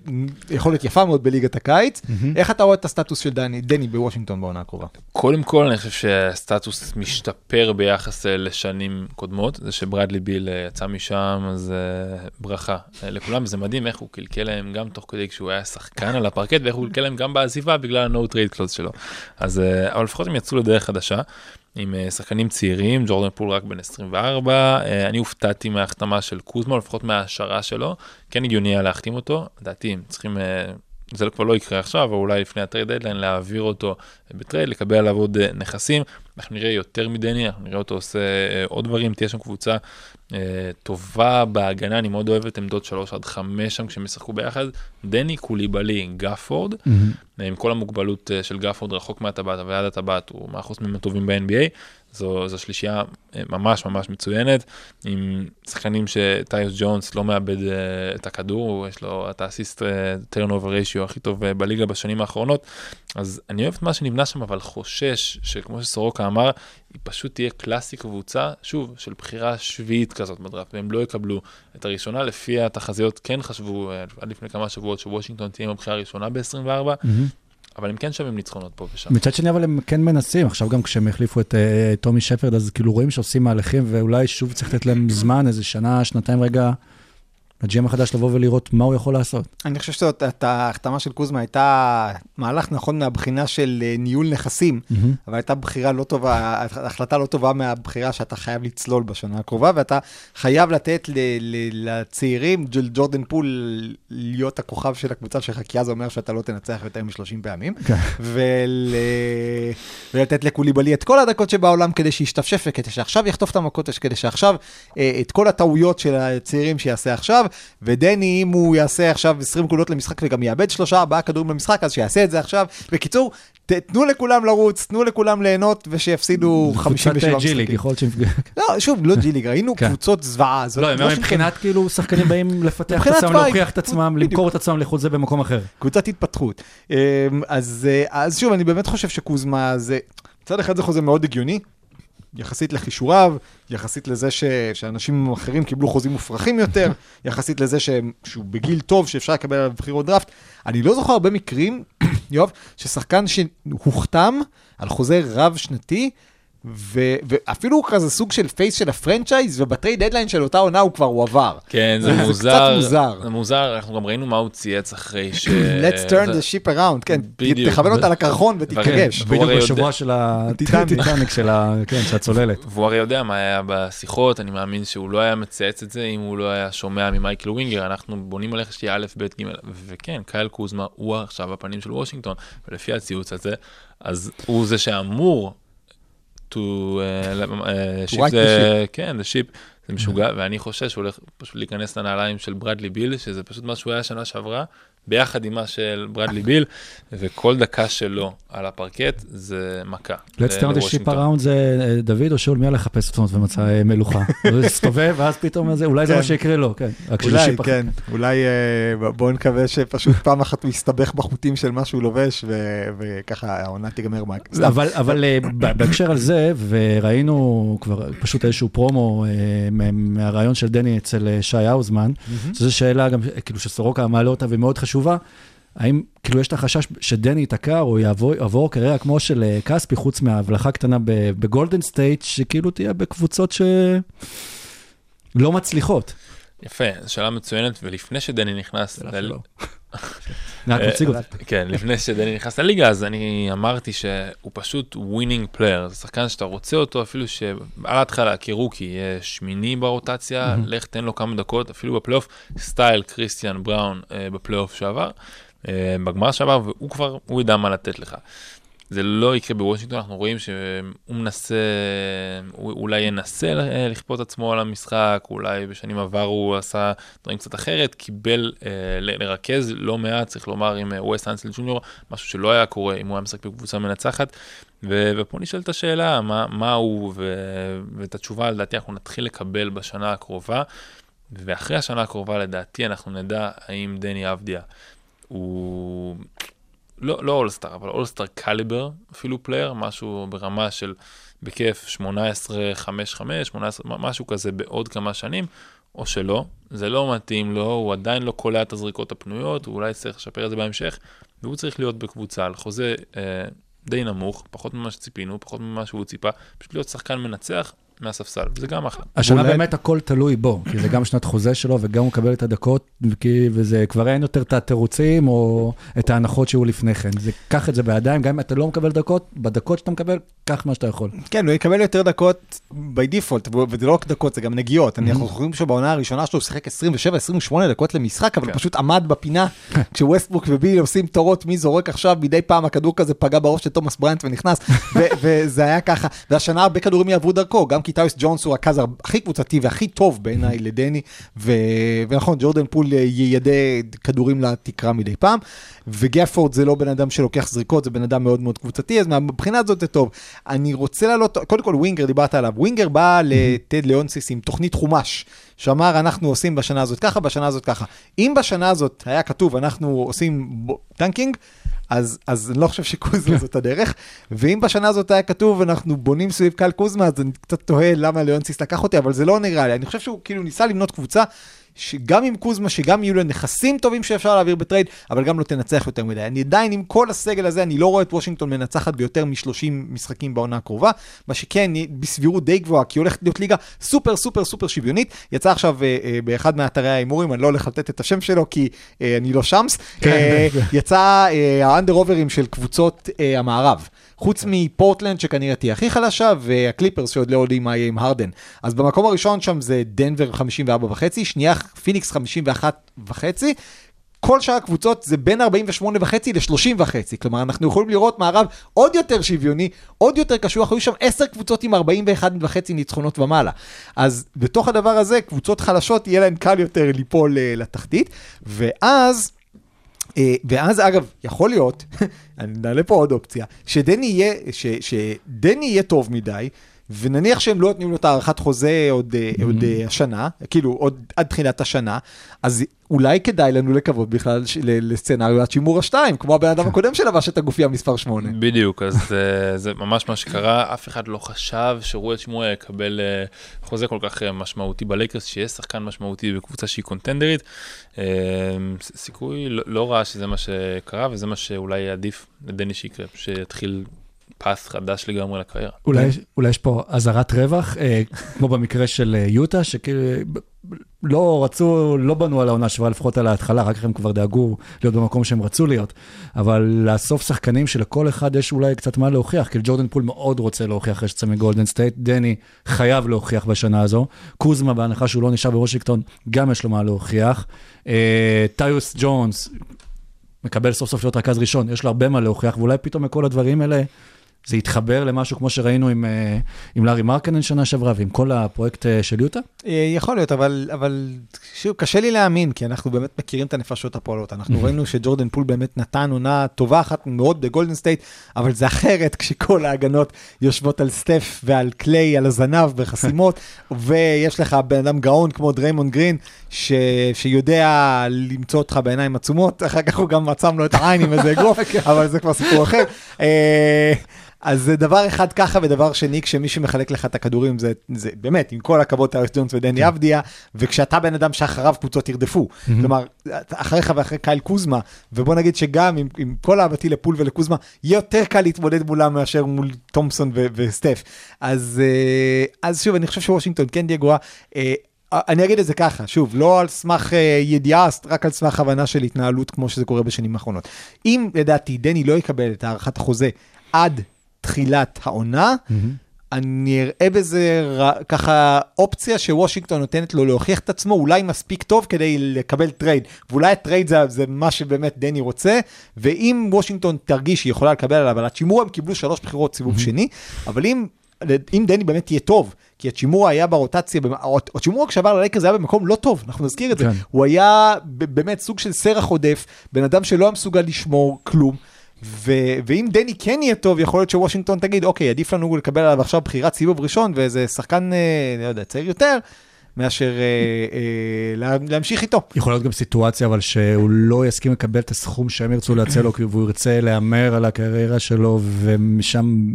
יכולת יפה מאוד בליגת הקיץ. איך אתה רואה את הסטטוס של דני, דני בוושינגטון בעונה הקרובה? קודם כל אני חושב שהסטטוס משתפר ביחס לשנים קודמות, זה שברדלי ביל יצא משם, אז ברכה לכולם, זה מדהים איך הוא קלקל להם גם תוך כדי כשהוא היה שחקן על הפרקט, ואיך הוא קלקל להם גם בעזיבה בגלל ה-No trade clause שלו. אז אה, אבל לפחות הם יצאו לדרך חדשה. עם אה, שחקנים צעירים, ג'ורדן פול רק בן 24, אה, אני הופתעתי מההחתמה של קוזמה, לפחות מההישארות שלו, כן הגיוני היה להחתים אותו, לדעתי הם צריכים, זה כבר לא יקרה עכשיו, אבל אולי לפני ה trade deadline להעביר אותו בטרייד, לקבל עליו עוד נכסים, אנחנו נראה יותר מדני, אנחנו נראה אותו עושה עוד דברים, תהיה שם קבוצה טובה בהגנה, אני מאוד אוהב את עמדות 3 עד 5 שם כשהם ישחקו ביחד, דני, קוליבלי, גפורד, אה, עם כל המוגבלות אה, של גפורד רחוק מהטבעת, אבל עד הטבעת הוא מהחוסמים הטובים ב-NBA, זו, זו שלישייה אה, ממש ממש מצוינת, עם שחקנים שטיוס ג'ונס לא מאבד אה, את הכדור, יש לו את האסיסט טרנובר ריישיו הכי טוב אה, בליגה בשנים האחרונות, אז אני אוהב את מה שנבנה שם, אבל חושש שכמו שסורוקה אמר, היא פשוט תהיה קלאסי קבוצה, שוב, של בחירה שביעית כזאת בדראפט, והם לא יקבלו את הראשונה, לפי התחזיות כן חשבו אה, עד לפני כמה שבועות שוושינגטון תהיה עם הבחירה הראשונה ב-24, אבל הם כן שווים ניצחונות פה ושם. מצד שני, אבל הם כן מנסים, עכשיו גם כשהם החליפו את אה, טומי שפרד, אז כאילו רואים שעושים מהלכים, ואולי שוב צריך לתת להם זמן, איזה שנה, שנתיים רגע, לג'י.אם החדש לבוא ולראות מה הוא יכול לעשות. אני חושב שזאת, את ההחתמה של קוזמה הייתה מהלך נכון מהבחינה של אה, ניהול נכסים, אבל הייתה בחירה לא טובה, החלטה לא טובה מהבחירה שאתה חייב לצלול בשנה הקרובה, ואתה חייב לתת ל, ל, לצעירים, ג'ורדן פול, להיות הכוכב של הקבוצה שלך, כי אז זה אומר שאתה לא תנצח יותר מ-30 פעמים, כן. ול... ולתת לקוליבלי את כל הדקות שבעולם כדי שישתפשף, וכדי שעכשיו יחטוף את המכות, כדי שעכשיו אה, את כל הטעויות של הצעירים שיעשה עכשיו, ודני, אם הוא יעשה עכשיו 20 נקודות למשחק וגם יאבד שלושה, ארבעה כדורים במשחק, אז שיעשה את זה עכשיו. בקיצור, תנו לכולם לרוץ, תנו לכולם ליהנות, ושיפסידו 57 קבוצת משחקים. יכול להיות שהם... לא, שוב, לא ג'י ליג, ראינו כן. קבוצות זוועה. לא, הם וושינגטון- מבחינת כאילו שחקנים באים לפתח את עצמם. להוכיח את עצמם. למכור את עצמם לחוזה במקום אחר. קבוצת התפתחות. אמ, אז, אה, אז שוב, אני באמת חושב שקוזמה זה, מצד אחד זה חוזה מאוד הגיוני, יחסית לכישוריו, יחסית לזה ש, שאנשים אחרים קיבלו חוזים מופרכים יותר, יחסית לזה ש, שהוא בגיל טוב שאפשר לקבל עליו בחירות דראפט. אני לא זוכר הרבה מקרים, יואב, ששחקן שהוחתם על חוזה רב-שנתי, ו- ואפילו כזה סוג של face של ה franchise, וב trade deadline של אותה עונה הוא כבר הועבר. כן, זה זה קצת מוזר. מוזר. זה מוזר, אנחנו גם ראינו מה הוא צייץ אחרי ש... Let's turn the ship around, כן, בדיוק. תכוון אותה לקרחון ותתרגש. והוא בדיוק בשבוע של טיטניק. הטיטניק כן, של הצוללת. והוא הרי יודע מה היה בשיחות, אני מאמין שהוא לא היה מצייץ את זה אם הוא לא היה שומע ממייקל ווינגר, אנחנו בונים עליך שתהיה א', ב', ג', וכן, קייל קוזמה הוא עכשיו הפנים של וושינגטון, ולפי הציוץ הזה, אז הוא זה שאמור to, uh, uh, right the כן, the ship, זה משוגע, ואני חושש שהוא הולך פשוט להיכנס לנעליים של ברדלי ביל, שזה פשוט מה שהוא היה שנה שעברה, ביחד עם מה של ברדלי ביל, וכל דקה שלו על הפרקט זה מכה. Let's turn the ship around זה אה, דוד או שאול, מי הלך לחפש אותו ומצא אה, מלוכה? הוא הסתובב ואז פתאום זה, אולי זה כן. מה שיקרה לו, כן. אולי. כן, אולי אה, בואו נקווה שפשוט פעם אחת הוא יסתבך בחוטים של מה שהוא לובש, וככה העונה תיגמר מה... אבל, בהקשר על זה, וראינו כבר פשוט איזשהו פרומו מה- מהרעיון של דני אצל שי האוזמן, שזו שאלה גם, כאילו שסורוקה מעלה אותה והיא מאוד חשובה, האם כאילו יש את החשש שדני ייתקע או יעבור, יעבור קריירה כמו של אה, כספי, חוץ מההבלחה קטנה ב- בגולדן סטייט, שכאילו תהיה בקבוצות שלא מצליחות. יפה, זו שאלה מצוינת, ולפני שדני נכנס... שאלה ל- שלו. רק אה, תציג אותה. כן, לפני שדני נכנס לליגה, אז אני אמרתי שהוא פשוט winning player, זה שחקן שאתה רוצה אותו, אפילו שעל ההתחלה כ rookie יהיה שמיני ברוטציה, לך תן לו כמה דקות, אפילו בפלייאוף, style קריסטיאן בראון אה, בפלייאוף שעבר, אה, בגמר שעבר, והוא כבר, הוא ידע מה לתת לך. זה לא יקרה בוושינגטון, אנחנו רואים שהוא מנסה, הוא אולי ינסה אה, לכפות עצמו על המשחק, אולי בשנים עברו הוא עשה דברים קצת אחרת, קיבל אה, לרכז לא מעט, צריך לומר, עם אה, ווסט אנסל ג'וניור, משהו שלא היה קורה אם הוא היה משחק בקבוצה מנצחת. ו- ופה נשאלת השאלה, מה, מה הוא, ו- ואת התשובה לדעתי אנחנו נתחיל לקבל בשנה הקרובה, ואחרי השנה הקרובה לדעתי אנחנו נדע האם דני אבדיה הוא לא, לא אולסטאר, אבל אולסטאר caliber, אפילו player, משהו ברמה של בכיף 18, 5, 5, 18, משהו כזה בעוד כמה שנים, או שלא, זה לא מתאים לו, הוא עדיין לא קולע את הזריקות הפנויות, הוא אולי צריך לשפר את זה בהמשך, והוא צריך להיות בקבוצה על חוזה אה, די נמוך, פחות ממה שציפינו, פחות ממה שהוא ציפה, פשוט להיות שחקן מנצח מהספסל, וזה גם אחלה. השנה אולי- באמת הכל תלוי בו, כי זה גם שנת חוזה שלו וגם הוא מקבל את הדקות, וכי- וזה כבר אין יותר את התירוצים או את ההנחות שהיו לפני כן. זה, קח את זה בידיים, גם אם אתה לא מקבל דקות, בדקות שאתה מקבל, קח מה שאתה יכול. כן, הוא יקבל יותר דקות by default, וזה לא רק דקות, זה גם נגיעות. אנחנו זוכרים שבעונה הראשונה שלו הוא שיחק 27-28 דקות למשחק, אבל כן. פשוט עמד בפינה, כשווסטברוק וביל עושים תורות מי זורק עכשיו, מדי פעם הכדור כזה פגע בראש של תומאס בריינט ונכנס, וזה היה ככה. והשנה הרבה כדורים יעברו דרכו, גם כי טאויס ג'ונס הוא הרכז הכי קבוצתי והכי טוב בעיניי לדני, ו- ונכון, ג'ורדן פול יידה כדורים לתקרה מדי פעם, וגפורד זה לא בן אדם שלוקח זריקות, זה בן אדם מאוד מאוד קבוצתי, אז מהבחינה הזאת זה טוב. אני רוצה לעלות, קודם כל ווינגר, דיברת עליו, ווינגר בא לטד ליאונסיס עם תוכנית חומש, שאמר אנחנו עושים בשנה הזאת ככה, בשנה הזאת ככה. אם בשנה הזאת היה כתוב אנחנו עושים tanking, אז, אז אני לא חושב שקוזמה זאת הדרך, ואם בשנה הזאת היה כתוב אנחנו בונים סביב קייל קוזמה, אז אני קצת תוהה למה ליאונסיס לקח אותי, אבל זה לא נראה לי, אני חושב שהוא כאילו ניסה לבנות קבוצה. שגם עם קוזמה, שגם יהיו לה נכסים טובים שאפשר להעביר בטרייד, אבל גם לא תנצח יותר מדי. אני עדיין עם כל הסגל הזה, אני לא רואה את וושינגטון מנצחת ביותר מ-30 משחקים בעונה הקרובה, מה שכן, בסבירות די גבוהה, כי הולכת להיות ליגה סופר סופר סופר שוויונית. יצא עכשיו אה, אה, באחד מאתרי ההימורים, אני לא הולך לתת את השם שלו כי אה, אני לא שמס, אה, יצא אה, ה under over ים של קבוצות אה, המערב. חוץ מפורטלנד שכנראה תהיה הכי חלשה, והקליפרס שעוד לא יודעים מה יהיה עם הרדן. אז במקום הראשון שם זה דנבר 54 וחצי, שנייה פיניקס 51 וחצי. כל שאר הקבוצות זה בין 48 וחצי ל-30 וחצי, כלומר אנחנו יכולים לראות מערב עוד יותר שוויוני, עוד יותר קשוח, היו שם 10 קבוצות עם 41 וחצי ניצחונות ומעלה. אז בתוך הדבר הזה, קבוצות חלשות יהיה להן קל יותר ליפול אה, לתחתית, ואז... אה, ואז אגב, יכול להיות, אני נעלה פה עוד אופציה, שדני יהיה, ש, שדני יהיה טוב מדי, ונניח שהם לא נותנים לו את הארכת חוזה עוד, mm-hmm. עוד אה, השנה, כאילו עוד עד תחילת השנה, אז אולי כדאי לנו לקוות בכלל ש- לסצנריו עד שימור השתיים, כמו הבן אדם הקודם שלבש את הגופייה מספר 8. בדיוק, אז זה, זה ממש מה שקרה, אף אחד לא חשב שרואל שמואל יקבל אה, חוזה כל כך אה, משמעותי בלייקרס, שיהיה שחקן משמעותי בקבוצה שהיא קונטנדרית. אה, סיכוי לא, לא רע שזה מה שקרה, וזה מה שאולי עדיף לדני שיקרה, שיתחיל פס חדש לגמרי לקריירה. אולי, אולי יש פה אזהרת רווח, אה, כמו במקרה של אה, יוטה, שכאילו לא רצו, לא בנו על העונה שעברה, לפחות על ההתחלה, אחר כך הם כבר דאגו להיות במקום שהם רצו להיות. אבל לאסוף שחקנים שלכל אחד יש אולי קצת מה להוכיח, כאילו ג'ורדן פול מאוד רוצה להוכיח אחרי שיצא מגולדן סטייט, דני חייב להוכיח בשנה הזו, קוזמה, בהנחה שהוא לא נשאר בוושינגטון, גם יש לו מה להוכיח. אה, טיוס ג'ונס, מקבל סוף סוף להיות רכז ראשון, יש לו הרבה מה להוכיח, ואולי פתאום מכל הדברים האלה, זה יתחבר למשהו כמו שראינו עם, אה, עם לארי מרקנן שנה שעברה ועם כל הפרויקט אה, של יוטה? אה, יכול להיות, אבל, אבל שוב, קשה לי להאמין, כי אנחנו באמת מכירים את הנפשות הפועלות. אנחנו ראינו שג'ורדן פול באמת נתן עונה טובה אחת מאוד בגולדן סטייט, אבל זה אחרת כשכל ההגנות יושבות על סטף ועל קליי, על הזנב, בחסימות, ויש לך בן אדם גאון כמו דריימון גרין, ש, שיודע למצוא אותך בעיניים עצומות, אחר כך הוא גם עצם לו את העין עם איזה אגרוף, אבל זה כבר סיפור אחר. אה, אז זה דבר אחד ככה, ודבר שני, כשמי שמחלק לך את הכדורים, זה, זה באמת, עם כל הכבוד, טיירס ג'ונס ודני אבדיה, וכשאתה בן אדם שאחריו קבוצות ירדפו. כלומר, אחריך ואחרי קייל קוזמה, ובוא נגיד שגם עם, עם כל אהבתי לפול ולקוזמה, יהיה יותר קל להתמודד מולם מאשר מול תומפסון ו- וסטף. אז, אה, אז שוב, אני חושב שוושינגטון כן תהיה גרועה. אה, אני אגיד את זה ככה, שוב, לא על סמך אה, ידיעה, רק על סמך הבנה של התנהלות כמו שזה קורה בשנים האחרונות. אם לדעתי דני לא יקבל את הארכת החוזה עד תחילת העונה, אני אראה בזה ר- ככה אופציה שוושינגטון נותנת לו להוכיח את עצמו אולי מספיק טוב כדי לקבל טרייד, ואולי הטרייד זה, זה מה שבאמת דני רוצה, ואם וושינגטון תרגיש שהיא יכולה לקבל עליו, על הצ'ימור הם קיבלו שלוש בחירות סיבוב שני, אבל אם... אם דני באמת יהיה טוב, כי הצ'ימורה היה ברוטציה, הצ'ימורה כשעבר ללייקרס היה במקום לא טוב, אנחנו נזכיר את זה. כן. הוא היה באמת סוג של סרח עודף, בן אדם שלא היה מסוגל לשמור כלום. ו- ואם דני כן יהיה טוב, יכול להיות שוושינגטון תגיד, אוקיי, עדיף לנו לקבל עליו עכשיו בחירת סיבוב ראשון ואיזה שחקן, אה, לא יודע, צעיר יותר, מאשר אה, אה, לה- להמשיך איתו. יכול להיות גם סיטואציה, אבל שהוא לא יסכים לקבל את הסכום שהם ירצו להציע לו, כי הוא ירצה להמר על הקריירה שלו, ומשם...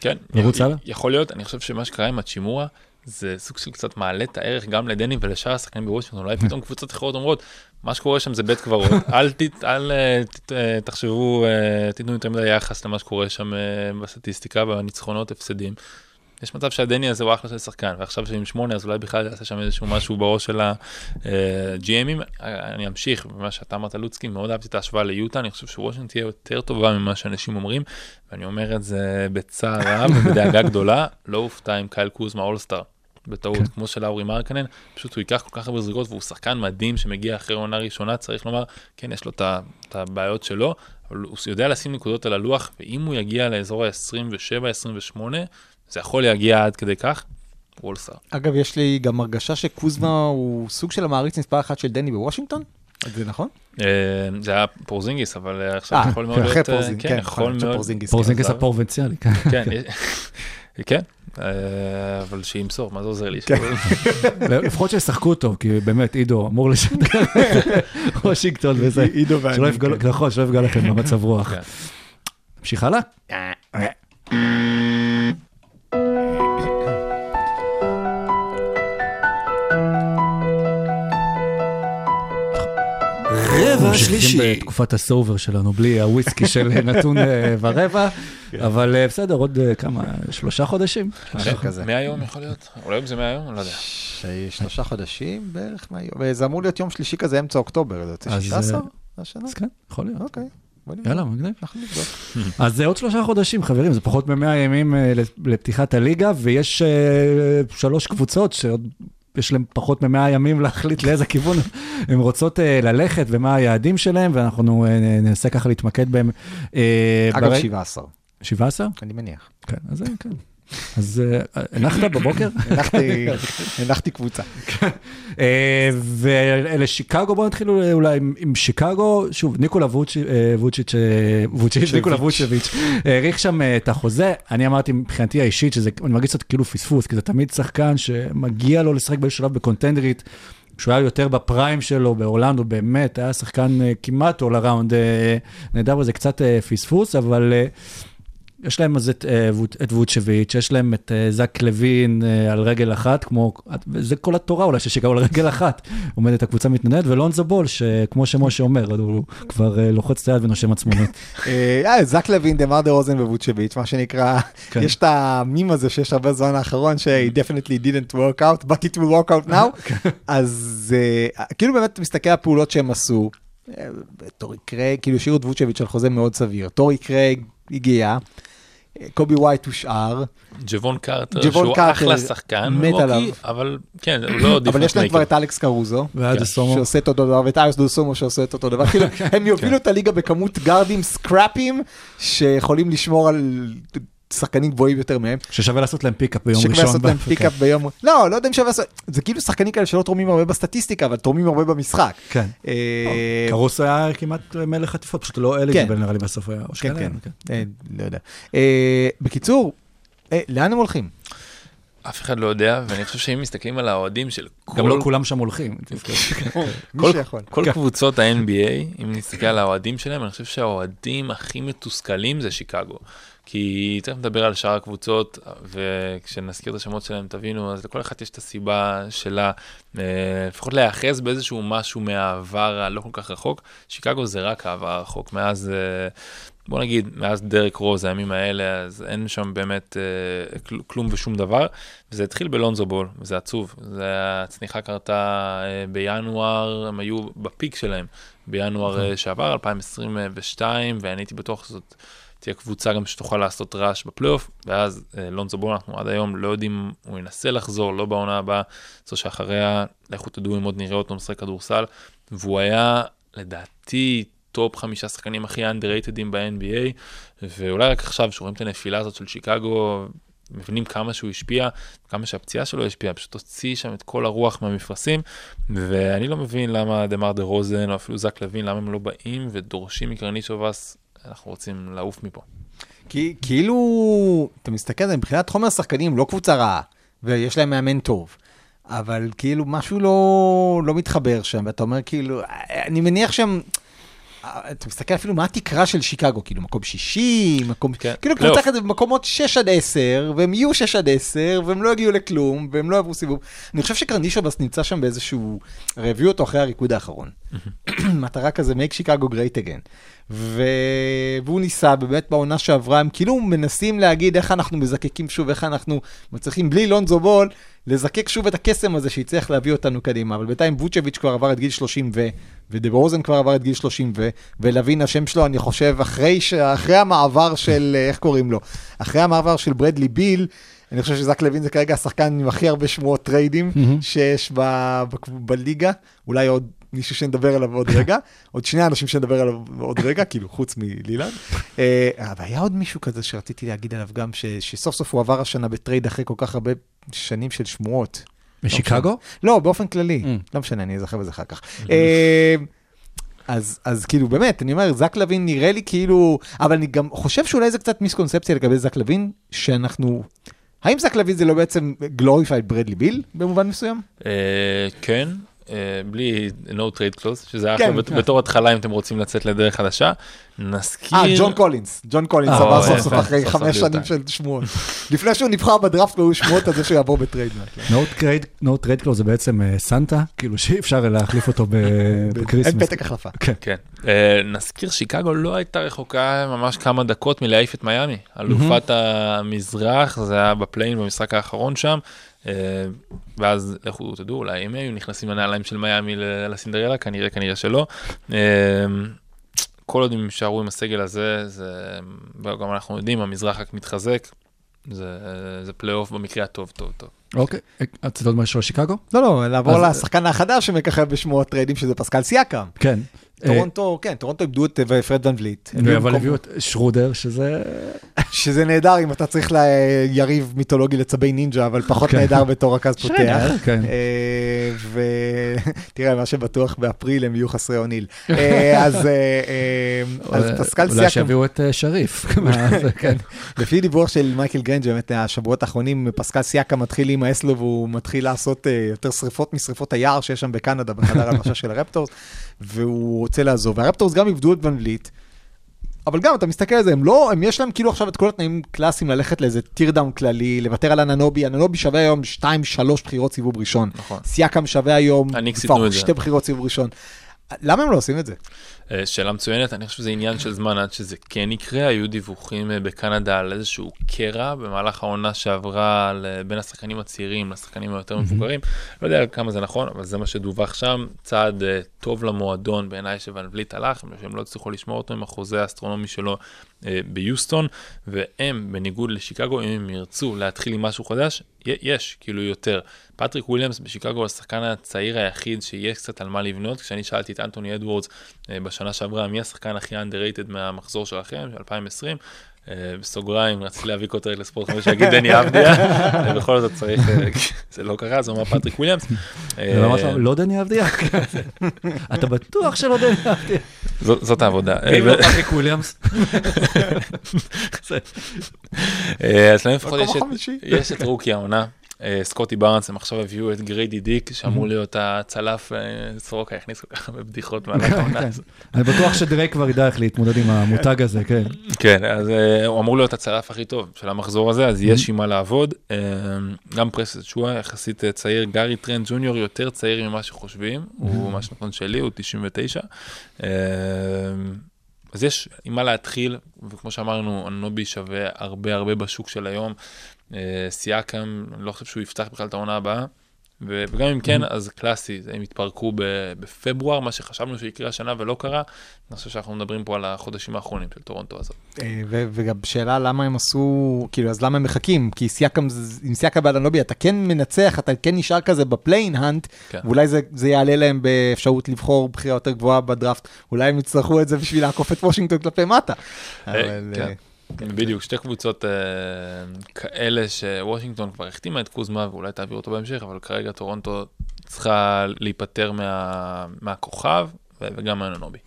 כן, נרוץ י- הלאה? יכול להיות, אני חושב שמה שקרה עם הצ'ימורה, זה סוג של קצת מעלה את הערך גם לדני ולשאר השחקנים בוושינגטון, אולי פתאום קבוצות אחרות אומרות, מה שקורה שם זה בית קברות, אל, ת, אל אה, ת, אה, תחשבו, אה, תיתנו יותר מדי יחס למה שקורה שם בסטטיסטיקה, בניצחונות, הפסדים. יש מצב שהדני הזה הוא אחלה של שחקן, ועכשיו שעם שמונה אז אולי בכלל יעשה שם איזשהו משהו בראש של ה-GMים. אני אמשיך במה שאתה אמרת לוצקי, מאוד אהבתי את ההשוואה ליוטה, אני חושב שוושינגטון תהיה יותר טובה ממה שאנשים אומרים, ואני אומר את זה בצער רב ובדאגה גדולה, לא אופתע עם קייל קוזמה אולסטאר. בטעות, כן. כמו של אורי מרקנן, פשוט הוא ייקח כל כך הרבה זריקות והוא שחקן מדהים שמגיע אחרי עונה ראשונה, צריך לומר, כן, יש לו את הבעיות שלו, אבל הוא יודע לשים נקודות על הלוח, ואם הוא יגיע לאזור ה-27-28, זה יכול להגיע עד כדי כך, הוא אולסטאר. אגב, יש לי גם הרגשה שקוזמה הוא סוג של המעריץ מספר אחת של דני בוושינגטון? זה נכון? אה, זה היה פורזינגיס, אבל אה, עכשיו אה, יכול מאוד כן, אחרי להיות... אה, פורזינג, כן, כן, יכול מאוד... פורזינגיס. עזב. הפרובינציאלי, כן. כן, כן, אה, אבל שימסור, מה זה עוזר לי? כן. לפחות שישחקו טוב, כי באמת, עידו אמור לשדר וושינגטון וזה. עידו ואני, כן. נכון, שלא יפגע לכם במצב רוח. כן. נמשיך הלאה? רבע ממשיכים שלישי. בתקופת הסובר שלנו, בלי הוויסקי של נתון אה, ורבע, אבל אה, בסדר, עוד אה, כמה, שלושה חודשים? משהו כזה. 100 יום יכול להיות? אולי זה 100 יום? אני לא יודע. שלושה חודשים בערך מהיום, וזה אמור להיות יום שלישי כזה, אמצע אוקטובר, זה יוצא אז, 16 אה, השנה? אז כן, יכול להיות. אוקיי. יאללה, מגניב. אנחנו נבדוק. אז זה עוד שלושה חודשים, חברים, זה פחות מ-100 ימים לפתיחת הליגה, ויש שלוש קבוצות שעוד... יש להם פחות מ-100 ימים להחליט לאיזה כיוון הן רוצות ללכת ומה היעדים שלהם, ואנחנו ננסה ככה להתמקד בהם. אה, אגב, ברי- 17, 17? אני מניח. כן, אז כן. אז אה, הנחת בבוקר? הנחתי- קבוצה. אה, ולשיקגו, בואו נתחיל אולי עם- שיקגו, שוב, ניקולה ווצ'י- אה, ווצ'יץ', אה, ווצ'יץ', ניקולה ווצ'ביץ', האריך שם אה, את החוזה, אני אמרתי מבחינתי האישית, שזה, אני מרגיש קצת כאילו פספוס, כי זה תמיד שחקן שמגיע לו לשחק באיזשהו שלב בקונטנדרית, כשהוא היה יותר בפריים שלו, באורלנדו, באמת, היה שחקן אה, כמעט all around אה, נהדר, וזה קצת אה, פספוס, אבל... אה, יש להם אז את, אה, את ווצ'ביץ', יש להם את אה, זק לוין אה, על רגל אחת, כמו, זה כל התורה אולי שיקגו על רגל אחת, עומדת הקבוצה מתנדנדת, ולונזו בול, שכמו שמשה אומר, הוא כבר לוחץ את היד ונושם עצמונית. זק לוין, דה רוזן וווצ'ביץ', מה שנקרא, כן. יש את המים הזה שיש הרבה זמן האחרון, ש- he definitely didn't work out, but it will work out now. כן. אז כאילו באמת מסתכל על הפעולות שהם עשו, טורי קרייג, כאילו השאירו את ווצ'ביץ' על חוזה מאוד סביר, טורי קרייג הגיע, קובי ווייט הושאר, ג'וון קרטר, ג'וון שהוא קרטר, אחלה שחקן, מת רוקי, עליו. אבל כן, הוא לא אבל יש להם כבר דיפרנט את אלכס קרוזו. כן. שעושה את אותו דבר, ואת אייס דוסומו שעושה את אותו דבר. כאילו, הם יובילו את הליגה בכמות גארדים סקראפים, שיכולים לשמור על שחקנים גבוהים יותר מהם. ששווה לעשות להם פיקאפ ביום שווה ראשון. לעשות להם. פיקאפ ביום... לא, לא יודע אם שווה לעשות... זה כאילו שחקנים כאלה שלא תורמים הרבה בסטטיסטיקה, אבל תורמים הרבה במשחק. כן. אה, קרוס היה כמעט מלך חטיפות, פשוט לא אליג'יבל נראה לי בסוף היה. כן, שכן, כן. אה, לא יודע. אה, בקיצור, לאן הם הולכים? אף אחד לא יודע, ואני חושב שאם מסתכלים על האוהדים של כל... גם לא כולם שם הולכים. מי כל, כן. קבוצות ה-NBA, אם נסתכל על האוהדים שלהם, אני חושב שהאוהדים הכי מתוסכלים זה שיקגו. כי תכף נדבר על שאר הקבוצות, וכשנזכיר את השמות שלהם תבינו, אז לכל אחת יש את הסיבה שלה, אה, לפחות להיאחז באיזשהו משהו מהעבר הלא כל כך רחוק. שיקגו זה רק העבר הרחוק, מאז, אה, בוא נגיד, מאז דרק רוז, הימים האלה, אז אין שם באמת אה, כל- כלום ושום דבר. וזה התחיל בלונזו בול, וזה עצוב. זה, הצניחה קרתה בינואר, הם היו בפיק שלהם, בינואר אה, שעבר, 2022, ואני הייתי בטוח שזאת תהיה קבוצה גם שתוכל לעשות רעש בפלייאוף, ואז אה, לונזו בול, אנחנו עד היום לא יודעים, הוא ינסה לחזור, לא בעונה הבאה, זו שאחריה, לכו תדעו אם עוד נראה אותו משחק כדורסל, והוא היה, לדעתי, טופ חמישה שחקנים הכי underrated ים ב-NBA, ואולי רק עכשיו, שרואים את הנפילה הזאת של שיקגו, מבינים כמה שהוא השפיע, כמה שהפציעה שלו השפיעה, פשוט הוציא שם את כל הרוח מהמפרשים, ואני לא מבין למה דמאר דה רוזן, או אפילו זק לוין, למה הם לא באים ודורשים מקרנישובאס, אנחנו רוצים לעוף מפה. כי כאילו, אתה מסתכל על זה, מבחינת חומר שחקנים, לא קבוצה רעה, ויש להם מאמן טוב. אבל כאילו משהו לא, לא מתחבר שם, ואתה אומר כאילו, אני מניח שהם, אתה מסתכל אפילו מה התקרה של שיקגו, כאילו מקום שישי, מקום, כן, כאילו פלייאוף. קבוצה כזה במקומות 6 עד 10, והם יהיו 6 עד 10, והם לא יגיעו לכלום, והם לא יעברו סיבוב. אני חושב שקרנישובס נמצא שם באיזשהו, הרי הביאו אותו אחרי הריקוד האחרון. מטרה כזה, make Chicago great again. ו... והוא ניסה באמת בעונה שעברה, הם כאילו מנסים להגיד איך אנחנו מזקקים שוב, איך אנחנו מצליחים בלי לונזו בול, לזקק שוב את הקסם הזה שהצליח להביא אותנו קדימה. אבל בינתיים ווצ'ביץ' כבר עבר את גיל 30 ו... ודה רוזן כבר עבר את גיל 30 ו... ולווין השם שלו, אני חושב, אחרי, ש... אחרי המעבר של, אה, איך קוראים לו? אחרי המעבר של ברדלי ביל, אני חושב שזק לוין זה כרגע השחקן עם הכי הרבה שמועות טריידים. שיש ב... ב... בליגה, אולי עוד מישהו שנדבר עליו עוד רגע, עוד שני אנשים שנדבר עליו עוד רגע, כאילו חוץ מלילן. אה, אבל היה עוד מישהו כזה שרציתי להגיד עליו גם, ש... שסוף סוף הוא עבר השנה בטרייד אחרי כל כך הרבה שנים של שמועות. בשיקגו? לא, באופן כללי, Mm. לא משנה, אני אזכר בזה אחר כך. אה, אז, אז כאילו באמת, אני אומר, זק לוין נראה לי כאילו, אבל אני גם חושב שאולי זה קצת מיסקונספציה לגבי זק לוין, שאנחנו, האם זק לוין זה לא בעצם glorified ברדלי ביל במובן מסוים? אה, כן, בלי no trade clause, שזה היה כן, אחלה בת- בתור התחלה אם אתם רוצים לצאת לדרך חדשה. נזכיר... אה, ג'ון קולינס, ג'ון קולינס אה, עבר או, סוף סוף אחרי חמש. שנים של שמועות. לפני שהוא נבחר בדראפט והיו שמועות על זה שהוא יעבור בטרייד. no trade clause זה בעצם אה, סנטה, כאילו שאי אפשר להחליף אותו ב- אין בקריסמס. פתק החלפה. כן. אה, נזכיר שיקגו לא הייתה רחוקה ממש כמה דקות מלהעיף את מיאמי. אלופת המזרח, זה היה בפליי אין במשחק האחרון שם. אה, ואז לכו תדעו, אולי אם היו נכנסים לנעליים של מיאמי לסינדרלה, כנראה, כנראה שלא. אה, כל עוד הם יישארו עם הסגל הזה, זה, גם אנחנו יודעים, המזרח רק מתחזק. זה, זה פלייאוף במקרה הטוב, טוב, טוב. אוקיי, רצית עוד משהו על שיקגו? לא, לא, לעבור לשחקן החדש שמככב בשמועות טריידים, שזה פסקל סיאקם. כן. אה, טורונטו, כן, טורונטו איבדו את אה, פרד ון וליט. אבל הביאו את שרודר, שזה... שזה נהדר אם אתה צריך לה- יריב מיתולוגי לצבי הנינג'ה, אבל פחות כן. נהדר בתור רכז פותח. כן. ותראה, מה שבטוח באפריל הם יהיו חסרי אוניל. אה, אז אה, אה, פסקל אולי סיאקם, שיביאו את אה, שריף. כן. לפי דיווח של מייקל גרנג' באמת השבועות האחרונים, פסקל סיאקם מתחיל להימאס לו והוא מתחיל לעשות אה, יותר שריפות משריפות היער שיש שם בקנדה, בחדר הלבשה של הרפטורס, והוא רוצה לעזוב. והרפטורס גם איבדו את ון וליט. אבל גם, אתה מסתכל על זה, הם לא, הם יש להם כאילו עכשיו את כל התנאים קלאסיים ללכת לאיזה tear down כללי, לוותר על אננובי, אננובי שווה היום 2-3 בחירות סיבוב ראשון. נכון. סייקם שווה היום כבר. שתי בחירות סיבוב ראשון. למה הם לא עושים את זה? אה, שאלה מצוינת, אני חושב שזה עניין של זמן עד שזה כן יקרה. היו דיווחים אה, בקנדה על איזשהו קרע במהלך העונה שעברה אה, בין השחקנים הצעירים לשחקנים היותר מבוגרים. לא יודע כמה זה נכון, אבל זה מה שדווח שם. צעד טוב למועדון בעיניי שוון וליט הלך, שהם לא הצליחו לשמור אותו עם החוזה האסטרונומי שלו ביוסטון, והם, בניגוד לשיקגו, אם הם ירצו להתחיל עם משהו חדש, יש, כאילו יותר. פטריק וויליאמס בשיקגו הוא השחקן הצעיר היחיד שיש קצת על מה לבנות. כשאני שאלתי את אנטוני אדוורדס בשנה שעברה, מי השחקן הכי underrated מהמחזור שלכם, של 2020, אה, בסוגריים, רציתי להביא כותרת לספורט 5 שיגיד דני אבדיה, ובכל זאת צריך, אה, זה לא קרה, זה אומר פטריק וויליאמס. אה, לא דני אבדיה? אתה בטוח שלא דני אבדיה? זאת- העבודה. ואם לא פטריק וויליאמס? אה, אז לפחות. יש את rookie העונה. אה, סקוטי בארנס, הם עכשיו הביאו את גריידי דיק, שאמור להיות הצלף, אה, סורוקה הכניס כל כך הרבה בדיחות מהלך העונה הזאת. אני בטוח שדרייק כבר ידע איך להתמודד עם המותג הזה, כן. כן, אז אה, הוא אמור להיות הצלף הכי טוב של המחזור הזה, אז יש עם מה לעבוד. גם פרשס אצ'ואה, יחסית צעיר, גארי טרנט ג'וניור יותר צעיר ממה שחושבים, הוא מה שנכון שלי, הוא 99. אה, אז יש עם מה להתחיל, וכמו שאמרנו, אננובי שווה הרבה הרבה בשוק של היום. אה, סייקם, אני לא חושב שהוא יפתח בכלל את העונה הבאה. וגם אם כן, אז קלאסי, הם התפרקו בפברואר, מה שחשבנו שיקרה השנה ולא קרה. אני חושב שאנחנו מדברים פה על החודשים האחרונים של טורונטו הזאת. אה, וגם שאלה למה הם עשו, כאילו, אז למה הם מחכים? כי סייקם, עם סייקם ואננובי אתה כן מנצח, אתה כן נשאר כזה ב play-in hunt, כן. ואולי זה, זה יעלה להם באפשרות לבחור בחירה יותר גבוהה בדראפט, אולי הם יצטרכו את זה בשביל לעקוף את וושינגטון כלפי מטה. כן. בדיוק, שתי קבוצות אה, כאלה שוושינגטון כבר החתימה את קוזמה ואולי תעביר אותו בהמשך, אבל כרגע טורונטו צריכה להיפטר מה, מהכוכב וגם מאנונובי.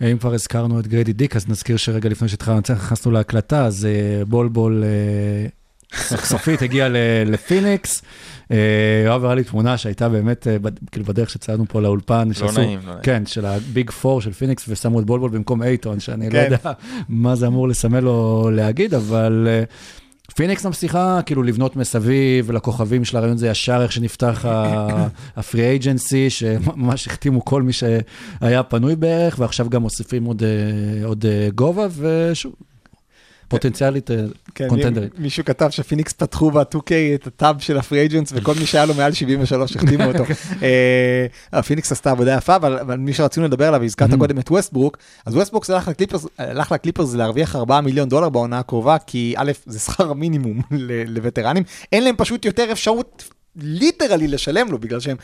אם כבר הזכרנו את גריידי דיק, אז נזכיר שרגע לפני שהתחלנו, נכנסנו להקלטה, אז אה, בול בול אה, סוף סופית הגיע ל- לפיניקס. אה, יואב הראה לי תמונה שהייתה באמת, אה, כאילו בדרך שצעדנו פה לאולפן, לא נעים, לא נעים. כן, של ה big four של פיניקס, ושמו את בולבול במקום אייטון, שאני לא כן. יודע מה זה אמור לסמל או להגיד, אבל אה, פיניקס ממשיכה כאילו לבנות מסביב, לכוכבים של הרעיון זה ישר איך שנפתח ה free agency, שממש החתימו כל מי שהיה פנוי בערך, ועכשיו גם מוסיפים עוד, עוד גובה, ושוב, פוטנציאלית אה, כן, קונטנדרית. מי- מישהו כתב שפיניקס פתחו ב-2K את ה tab של ה free agents וכל מי שהיה לו מעל 73 החתימו אותו. אה, הפיניקס עשתה עבודה יפה, אבל מי שרצינו לדבר עליו, הזכרת קודם את ווסטברוק, אז ווסטברוק הלך לקליפרס- להרוויח 4 מיליון דולר בעונה הקרובה, כי א', זה שכר המינימום ל- לווטרנים, אין להם פשוט יותר אפשרות. literally לשלם לו, בגלל שהם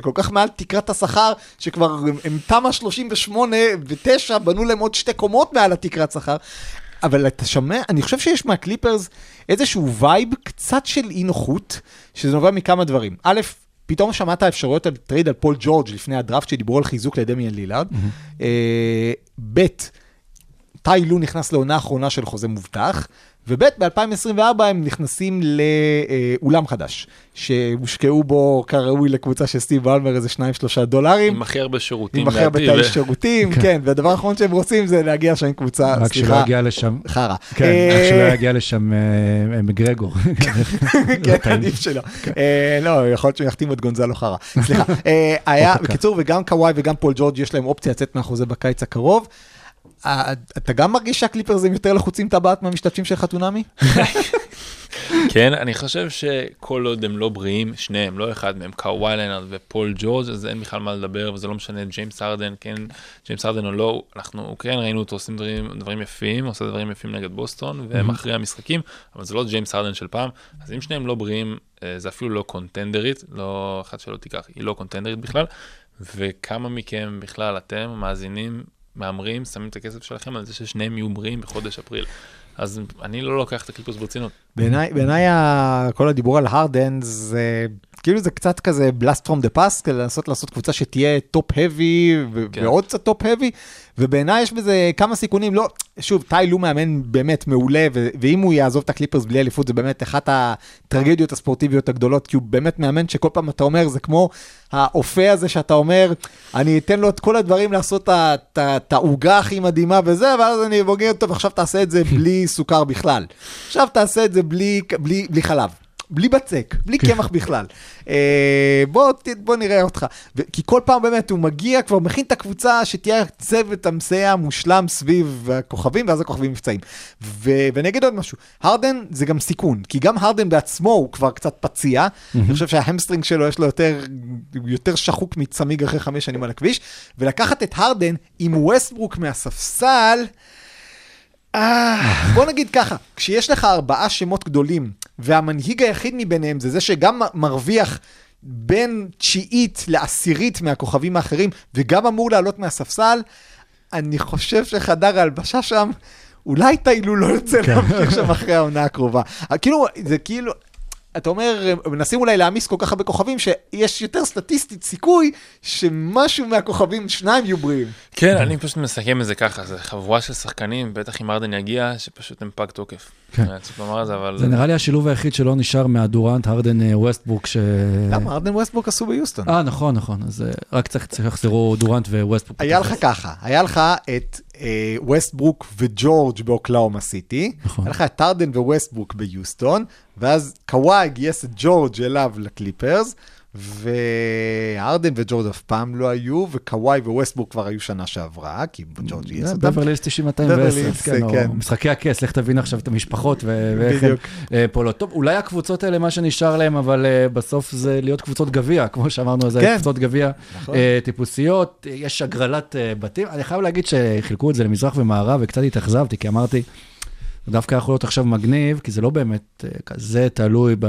כל כך מעל תקרת השכר, שכבר הם תמ"א 38 ו-9 בנו להם עוד שתי קומות מעל התקרת שכר. אבל אתה שומע, אני חושב שיש מהקליפרס איזשהו vibe קצת של אי נוחות, שזה נובע מכמה דברים. א', פתאום שמעת אפשרויות על trade על פול ג'ורג' לפני הדראפט שדיברו על חיזוק לדמיאן לילארד. אה, ב', טאי לו נכנס לעונה אחרונה של חוזה מובטח, וב' ב-2024 הם נכנסים לאולם חדש, שהושקעו בו כראוי לקבוצה של סטיב בלמר איזה 2-3 דולרים. עם הכי הרבה שירותים. עם הכי הרבה תאי שירותים, כן, והדבר האחרון שהם רוצים זה להגיע לשם עם קבוצה, רק שלא סליחה, יגיע לשם, חרא. כן, אה, רק שלא יגיע לשם אה, מגרגור. כן, עדיף שלא. אה, לא, יכול להיות שהוא יחתים את גונזלו חרא. סליחה. אה, היה. בקיצור, וגם קוואי וגם פול ג'ורג' יש להם אופציה לצאת מהחוזה בקיץ הקרוב. אה, אתה גם מרגיש שהקליפרס הם יותר לחוצים טבעת מהמשתתפים של חתונמי? כן, אני חושב שכל עוד הם לא בריאים, שניהם, לא אחד מהם, קאוואי לנארד ופול ג'ורג', אז אין בכלל מה לדבר, וזה לא משנה, ג'יימס ארדן, כן, ג'יימס ארדן או לא, אנחנו כן ראינו אותו עושים דברים, דברים יפים, עושה דברים יפים נגד בוסטון, ומכריע משחקים, אבל זה לא ג'יימס ארדן של פעם, אז אם שניהם לא בריאים, אה, זה אפילו לא קונטנדרית, לא אחד שלא תיקח, היא לא קונטנדרית בכלל, וכמה מכם בכלל, אתם, מאזינים, מהמרים, שמים את הכסף שלכם על זה ששניהם יהיו בריאים בחודש אפריל. אז אני לא לוקח את הקליפרס ברצינות. בעיניי, ה- כל הדיבור על הרדן זה כאילו זה קצת כזה blast from the past, כדי לנסות לעשות קבוצה שתהיה top-heavy כן. ועוד קצת top-heavy, ובעיניי יש בזה כמה סיכונים, לא, שוב, טאי לו מאמן באמת מעולה, ו- ואם הוא יעזוב את הקליפרס בלי אליפות, זה באמת אחת הטרגדיות הספורטיביות הגדולות, כי הוא באמת מאמן שכל פעם אתה אומר, זה כמו האופה הזה שאתה אומר, אני אתן לו את כל הדברים לעשות את העוגה הכי מדהימה וזה, ואז אני בוגר, טוב, עכשיו תעשה את זה בלי סוכר בכלל. עכשיו תעשה את זה בלי, בלי, בלי חלב. בלי בצק, בלי קמח בכלל. אה, בוא, בוא נראה אותך. ו- כי כל פעם באמת הוא מגיע, כבר מכין את הקבוצה שתהיה צוות המסייע המושלם סביב הכוכבים, ואז הכוכבים נפצעים. ו- ואני אגיד עוד משהו, הרדן זה גם סיכון, כי גם הרדן בעצמו הוא כבר קצת פציע, אני חושב שה hamstring שלו יש לו יותר, יותר שחוק מצמיג אחרי חמש שנים על הכביש, ולקחת את הרדן עם ווסטברוק מהספסל, אה, בוא נגיד ככה, כשיש לך ארבעה שמות גדולים, והמנהיג היחיד מביניהם זה זה שגם מרוויח בין תשיעית לעשירית מהכוכבים האחרים, וגם אמור לעלות מהספסל, אני חושב שחדר ההלבשה שם, אולי טאי לו לא ירצה להמשיך שם אחרי העונה הקרובה. כאילו, זה כאילו... אתה אומר, מנסים אולי להעמיס כל כך הרבה כוכבים, שיש יותר סטטיסטית סיכוי שמשהו מהכוכבים, שניים יהיו בריאים. כן, אני פשוט מסכם את זה ככה, זה חבורה של שחקנים, בטח אם הארדן יגיע, שפשוט הם פג תוקף. כן. זה, אבל... זה נראה לי השילוב היחיד שלא נשאר מה דורנט, הארדן, אה, ווסטברוק, ש... למה? הארדן ווסטברוק עשו ביוסטון. אה, נכון, נכון, אז אה, רק צריך צריך שיחזרו דורנט וווסטברוק. היה לך ככה, היה לך את ווסטברוק וג'ורג' באוקלהומה סיטי, נכון. היה לך את הארדן וווסטברוק ביוסטון, ואז קוואי גייס את ג'ורג' אליו לקליפרס, והארדן וג'ורג' אף פעם לא היו, וקוואי וווסטברוק כבר היו שנה שעברה, כי ג'ורג' גייס אותם. בברלי 90 בברלי 210, הילס, כן, או כן. משחקי הכס, לך תבין עכשיו את המשפחות ואיך בדיוק. אה, פועלות. טוב, אולי הקבוצות האלה, מה שנשאר להם, אבל אה, בסוף זה להיות קבוצות גביע, כמו שאמרנו, זה כן. קבוצות גביע נכון. אה, טיפוסיות, יש הגרלת אה, בתים. אני חייב להגיד שחילקו את זה למזרח ומערב, וקצת התאכזבתי, כי אמרתי, דווקא יכול להיות עכשיו מגניב, כי זה לא באמת אה, כזה תלוי ב,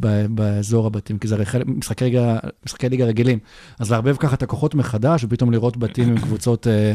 ב, באזור הבתים, כי זה הרי חלק, משחקי, ליגה, משחקי ליגה רגילים. אז לערבב ככה את הכוחות מחדש, ופתאום לראות בתים עם קבוצות אה,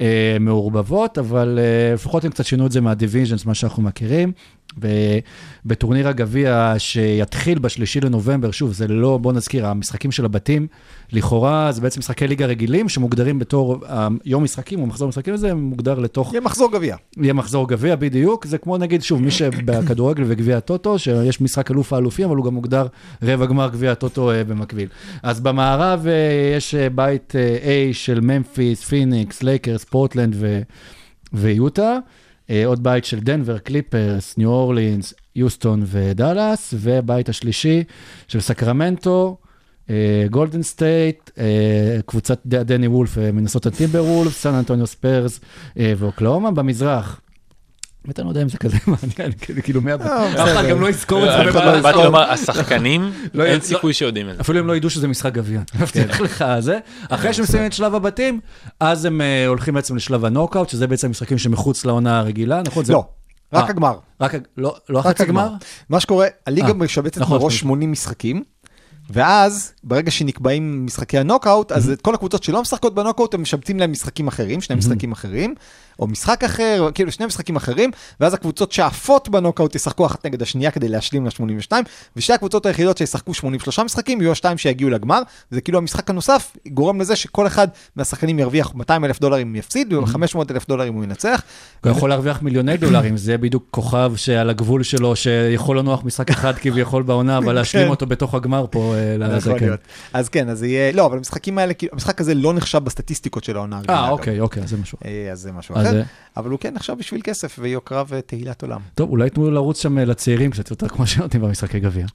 אה, מעורבבות, אבל אה, לפחות הם קצת שינו את זה מהדיוויז'נס, מה שאנחנו מכירים. ובטורניר הגביע שיתחיל בשלישי לנובמבר, שוב, זה לא, בוא נזכיר, המשחקים של הבתים, לכאורה זה בעצם משחקי ליגה רגילים, שמוגדרים בתור אה, יום משחקים או מחזור משחקים הזה, מוגדר לתוך יהיה מחזור גביע. יהיה מחזור גביע בדיוק, זה כמו נגיד, שוב, מי שבכדורגל וגביע הטוטו, שיש משחק אלוף האלופים, אבל הוא גם מוגדר רבע גמר גביע הטוטו אה, במקביל. אז במערב אה, יש בית A של ממפיס, פיניקס, לייקרס, פורטלנד ו- ויוטה, עוד בית של דנבר, קליפרס, ניו אורלינס, יוסטון ודאלאס, ובית השלישי של סקרמנטו. אה, גולדן סטייט, אה, קבוצת דני וולף, אה, מנסות טימברוולבס, סן אנטוניו ספיירס אה, ואוקלהומה. במזרח, באמת אני לא יודע אם זה כזה מעניין, כאילו- כאילו מי הבא, אה, אף אחד. גם לא יזכור את זה. בא- באתי לומר, השחקנים, לא, אין לא- סיכוי שיודעים את זה. אפילו הם לא ידעו שזה משחק גביע, כן. מבטיח לך זה. אחרי שהם מסיימים את שלב הבתים, אז הם אה, הולכים בעצם לשלב הנוקאאוט, שזה בעצם משחקים שמחוץ לעונה הרגילה, נכון? לא, רק אה, הגמר. לא לא רק החצי הגמר. גמר? מה שקורה, הליגה אה, משבצת נכון, מראש 80 משחקים, ואז, ברגע שנקבעים משחקי הנוקאוט, אז את כל הקבוצות שלא משחקות בנוקאוט, הם משבצים להם משחקים אחרים, שני משחקים אחרים, או משחק אחר, כאילו שני משחקים אחרים, ואז הקבוצות שעפות בנוקאוט ישחקו אחת נגד השנייה כדי להשלים ל-82, ושתי הקבוצות היחידות שישחקו 83 משחקים, יהיו השתיים שיגיעו לגמר, זה כאילו המשחק הנוסף גורם לזה שכל אחד מהשחקנים ירוויח 200 אלף דולר אם יפסיד, ו-500 אלף דולר אם הוא ינצח. הוא יכול להרוויח מיליוני דולרים, זה בדיוק כוכב שעל הגבול שלו, שיכול לנוח משחק אחד כביכול בעונה, אבל להשלים אותו בתוך הגמר פה, אה, לזה, כן. אז כן, אז יהיה, לא, אבל המשחקים האלה, כאילו, המשחק הזה לא נחשב בסטטיסטיקות של העונה. אה. אוקיי, אוקיי, אז זה משהו. אה, משהו אז, אחר, אה, אבל הוא כן נחשב בשביל כסף ויוקרה ותהילת עולם. טוב, אולי תנו לרוץ שם אה, לצעירים קצת יותר כמו שנותנים במשחקי גביע.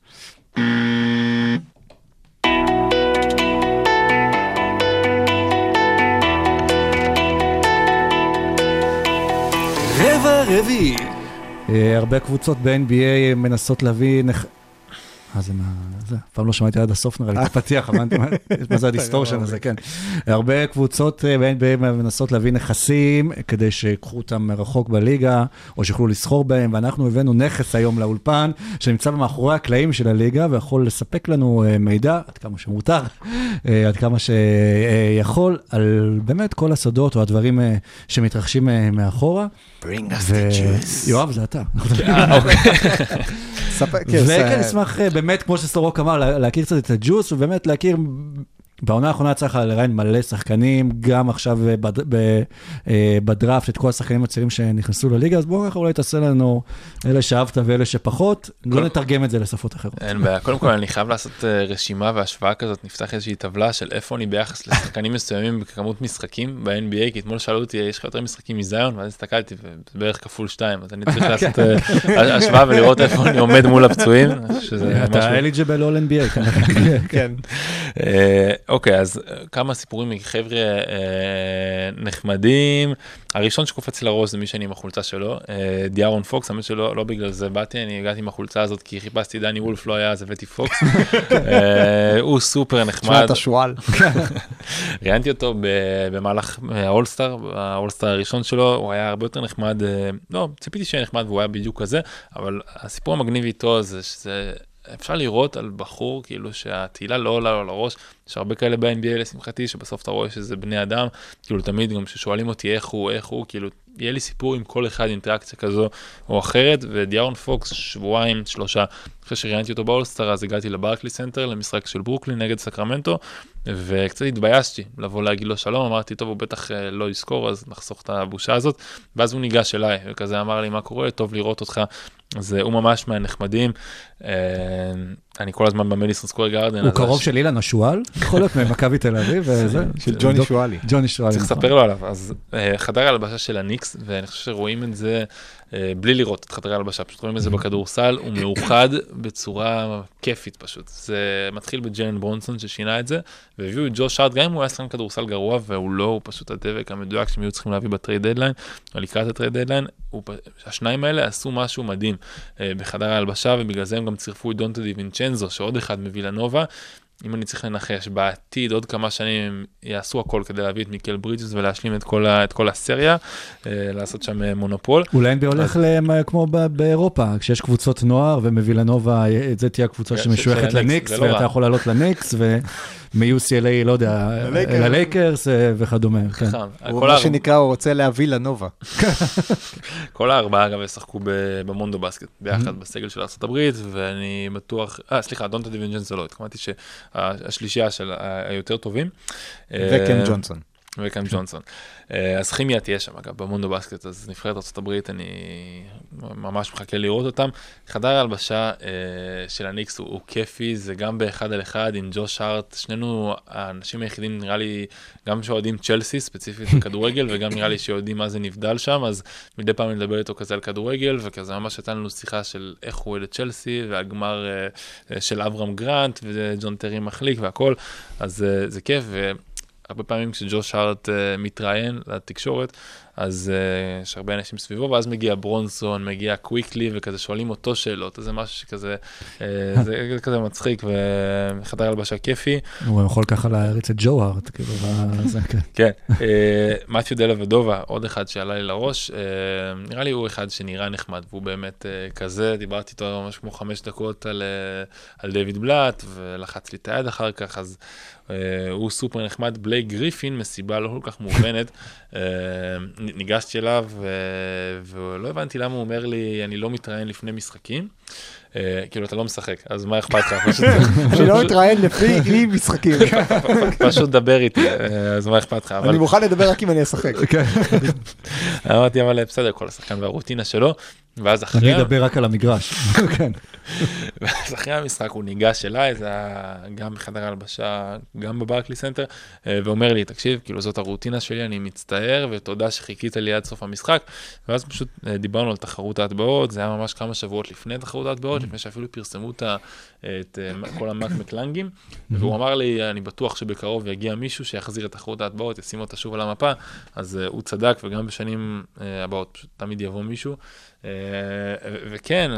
רבע רביעי. אה, הרבה קבוצות ב-NBA מנסות להביא... מה זה מה... זה, אף פעם לא שמעתי עד הסוף נראה לי את הפתיח, הבנתי מה- זה ה distortion הזה, כן. הרבה קבוצות אה, ב-NBA מנסות להביא נכסים כדי שיקחו אותם מרחוק בליגה, או שיוכלו לסחור בהם, ואנחנו הבאנו נכס היום לאולפן, שנמצא מאחורי הקלעים של הליגה, ויכול לספק לנו אה, מידע, עד כמה שמותר, אה, עד כמה שיכול, על באמת כל הסודות או הדברים אה, שמתרחשים אה, מאחורה. Bring ו- יואב, זה אתה. כן, וכן, ס- אשמח אה, באמת, כמו שסורוק אמר, לה- להכיר קצת את הג'וס, ובאמת להכיר, בעונה האחרונה לך לראיין מלא שחקנים, גם עכשיו אה, בד- ב- אה, בדראפט, את כל השחקנים הצעירים שנכנסו לליגה, אז בואו אולי תעשה לנו אלה שאהבת ואלה שפחות, לא כל- נתרגם את זה לשפות אחרות. אין בעיה. קודם כל, אני חייב לעשות אה, רשימה והשוואה כזאת, נפתח איזושהי טבלה של איפה אני ביחס לשחקנים מסוימים בכמות משחקים ב-NBA, כי אתמול שאלו אותי, יש לך יותר משחקים מזיון? ואז הסתכלתי, וזה בערך כפול שתיים, אז אני צריך לעשות אה, השוואה ולראות איפה אני עומד מול הפצועים, שזה אתה. אליג'בל אול NBA. כן. אוקיי, אז אה, כמה סיפורים מחבר'ה אה, נחמדים. הראשון שקופץ לראש זה מי שאני עם החולצה שלו, אה, דיארון פוקס, האמת שלא לא בגלל זה באתי, אני הגעתי עם החולצה הזאת כי חיפשתי דני וולף, לא היה, אז הבאתי פוקס. אה, הוא סופר תשמע, נחמד, אתה שועל. ראיינתי אותו במהלך אה, האולסטאר, האולסטאר הראשון שלו, הוא היה הרבה יותר נחמד, אה, לא, ציפיתי שיהיה נחמד והוא היה בדיוק כזה, אבל הסיפור המגניב איתו זה שזה... אפשר לראות על בחור כאילו שהתהילה לא עולה לו לראש, יש הרבה כאלה ב-NBA לשמחתי שבסוף אתה רואה שזה בני אדם, כאילו תמיד גם כששואלים אותי איך הוא, איך הוא, כאילו יהיה לי סיפור עם כל אחד אינטראקציה כזו או אחרת, ודיארון פוקס שבועיים, שלושה, אחרי שראיינתי אותו באולסטאר אז הגעתי לברקליס סנטר למשחק של ברוקלין נגד סקרמנטו, וקצת התביישתי לבוא להגיד לו שלום, אמרתי, טוב, הוא בטח אה, לא יזכור, אז נחסוך את הבושה הזאת. ואז הוא ניגש אליי, וכזה אמר לי, מה קורה? טוב לראות אותך. אז אה, הוא ממש מהנחמדים. אה, אני כל הזמן במדיסון סקוור גארדן. הוא קרוב של אילן השועל, יכול להיות ממכבי תל אביב. של ג'וני שועלי. ג'וני שועלי. צריך. לספר לו עליו. אז חדר ההלבשה של הניקס, ואני חושב שרואים את זה אה, בלי לראות את חדרי ההלבשה, פשוט רואים את זה בכדורסל, הוא מאוחד בצורה כיפית פשוט. זה מתחיל בג'לן ברונסון ששינה את זה, והביאו את ג'וש הארט, גם אם הוא היה שחקן כדורסל גרוע, והוא לא, הוא פשוט הדבק המדויק שהם היו צריכים להביא ב trade deadline, או לקראת ה trade deadline, השניים האלה עשו משהו מדהים אה, בחדר ההלבשה, ובגלל זה הם גם צירפו את דונטה דיווינצ'נזו, שעוד אחד מווילנובה. אם אני צריך לנחש, בעתיד, עוד כמה שנים הם יעשו הכל כדי להביא את מיקל ברידג'ס ולהשלים את כל, ה, את כל הסדרה, אה, לעשות שם אה, מונופול. אולי NBA הולך למ- כמו ב- באירופה, כשיש קבוצות נוער ומווילנובה, את זה תהיה הקבוצה כן, שמשויכת לניקס, לא ואתה. יכול לעלות לניקס, ומ-UCLA, לא יודע, ללייקרס. אה, וכדומה. כן. הוא כל, מה. שנקרא, הוא רוצה להביא נובה. כל הארבעה אגב ישחקו במונדובאסקט ביחד בסגל של ארה"ב ואני בטוח, אה סליחה, דונטה דיווינצ'נזו לא, התכוונתי שהשלישייה של היותר טובים. וקאם אה, ג'ונסון. וקאם ג'ונסון. אה, אז כימיה תהיה שם, אגב, במונדובאסקט, אז נבחרת ארה"ב, אני ממש מחכה לראות אותם. חדר ההלבשה אה, של הניקס הוא, הוא כיפי, זה גם באחד על אחד עם ג'וש הארט, שנינו האנשים היחידים, נראה לי, גם שאוהדים צ'לסי, ספציפית בכדורגל, וגם נראה לי שיודעים מה זה נבדל שם, אז מדי פעם אני מדבר איתו כזה על כדורגל, וכזה ממש הייתה לנו שיחה של איך הוא אוהד את צ'לסי, והגמר אה, של אברהם גרנט, וג'ון טרי מחליק והכל, אז זה כיף. הרבה פעמים כשג'וש הארט uh, מתראיין לתקשורת, אז uh, יש הרבה אנשים סביבו, ואז מגיע ברונסון, מגיע קוויקלי, וכזה שואלים אותו שאלות, אז זה משהו שכזה, uh, זה, זה כזה מצחיק, וחדר הלבשה כיפי. הוא יכול ככה להריץ את ג'ו הארט, כאילו, זה, כן. כן, אה, מתיו דלה ודובה, עוד אחד שעלה לי לראש, אה, נראה לי הוא אחד שנראה נחמד, והוא באמת אה, כזה, דיברתי איתו ממש כמו חמש דקות על, אה, על דיוויד בלאט, ולחץ לי את היד אחר כך, אז אה, הוא סופר נחמד. בלייק גריפין, מסיבה לא כל כך מובנת, אה, ניגשתי אליו, ולא הבנתי למה הוא אומר לי, אני לא מתראיין לפני משחקים. אה, כאילו, אתה לא משחק, אז מה אכפת לך? אני לא אתראיין לפי אי משחקים. פשוט דבר איתי, אה, אז מה אכפת לך? אני מוכן לדבר רק אם אני אשחק. אמרתי, אבל בסדר, כל השחקן והרוטינה שלו, ואז אחרי, אני אדבר רק על המגרש. כן. ואז אחרי המשחק הוא ניגש אליי, זה היה גם בחדר ההלבשה, גם בברקליס סנטר, אה, ואומר לי, תקשיב, כאילו זאת הרוטינה שלי, אני מצטער, ותודה שחיכית לי עד סוף המשחק, ואז פשוט אה, דיברנו על תחרות ההטבעות, זה היה ממש כמה שבועות לפני תחרות ההטבעות, לפני שאפילו פרסמו את את אה, כל המאק מקלאנגים, והוא אמר לי, אני בטוח שבקרוב יגיע מישהו שיחזיר את תחרות ההטבעות, ישים אותה שוב על המפה, אז הוא צדק, וגם בשנים הבאות פשוט תמיד יבוא מישהו. אה, וכן,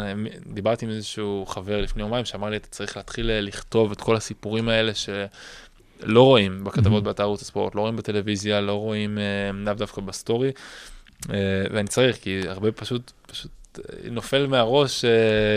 דיברתי עם איזשהו חבר לפני יומיים שאמר לי, אתה צריך להתחיל אה, לכתוב את כל הסיפורים האלה שלא רואים בכתבות באתר ערוץ הספורט, לא רואים בטלוויזיה, לא רואים אה, לאו דווקא בסטורי, ואני צריך, כי הרבה פשוט, פשוט נופל מהראש, אה,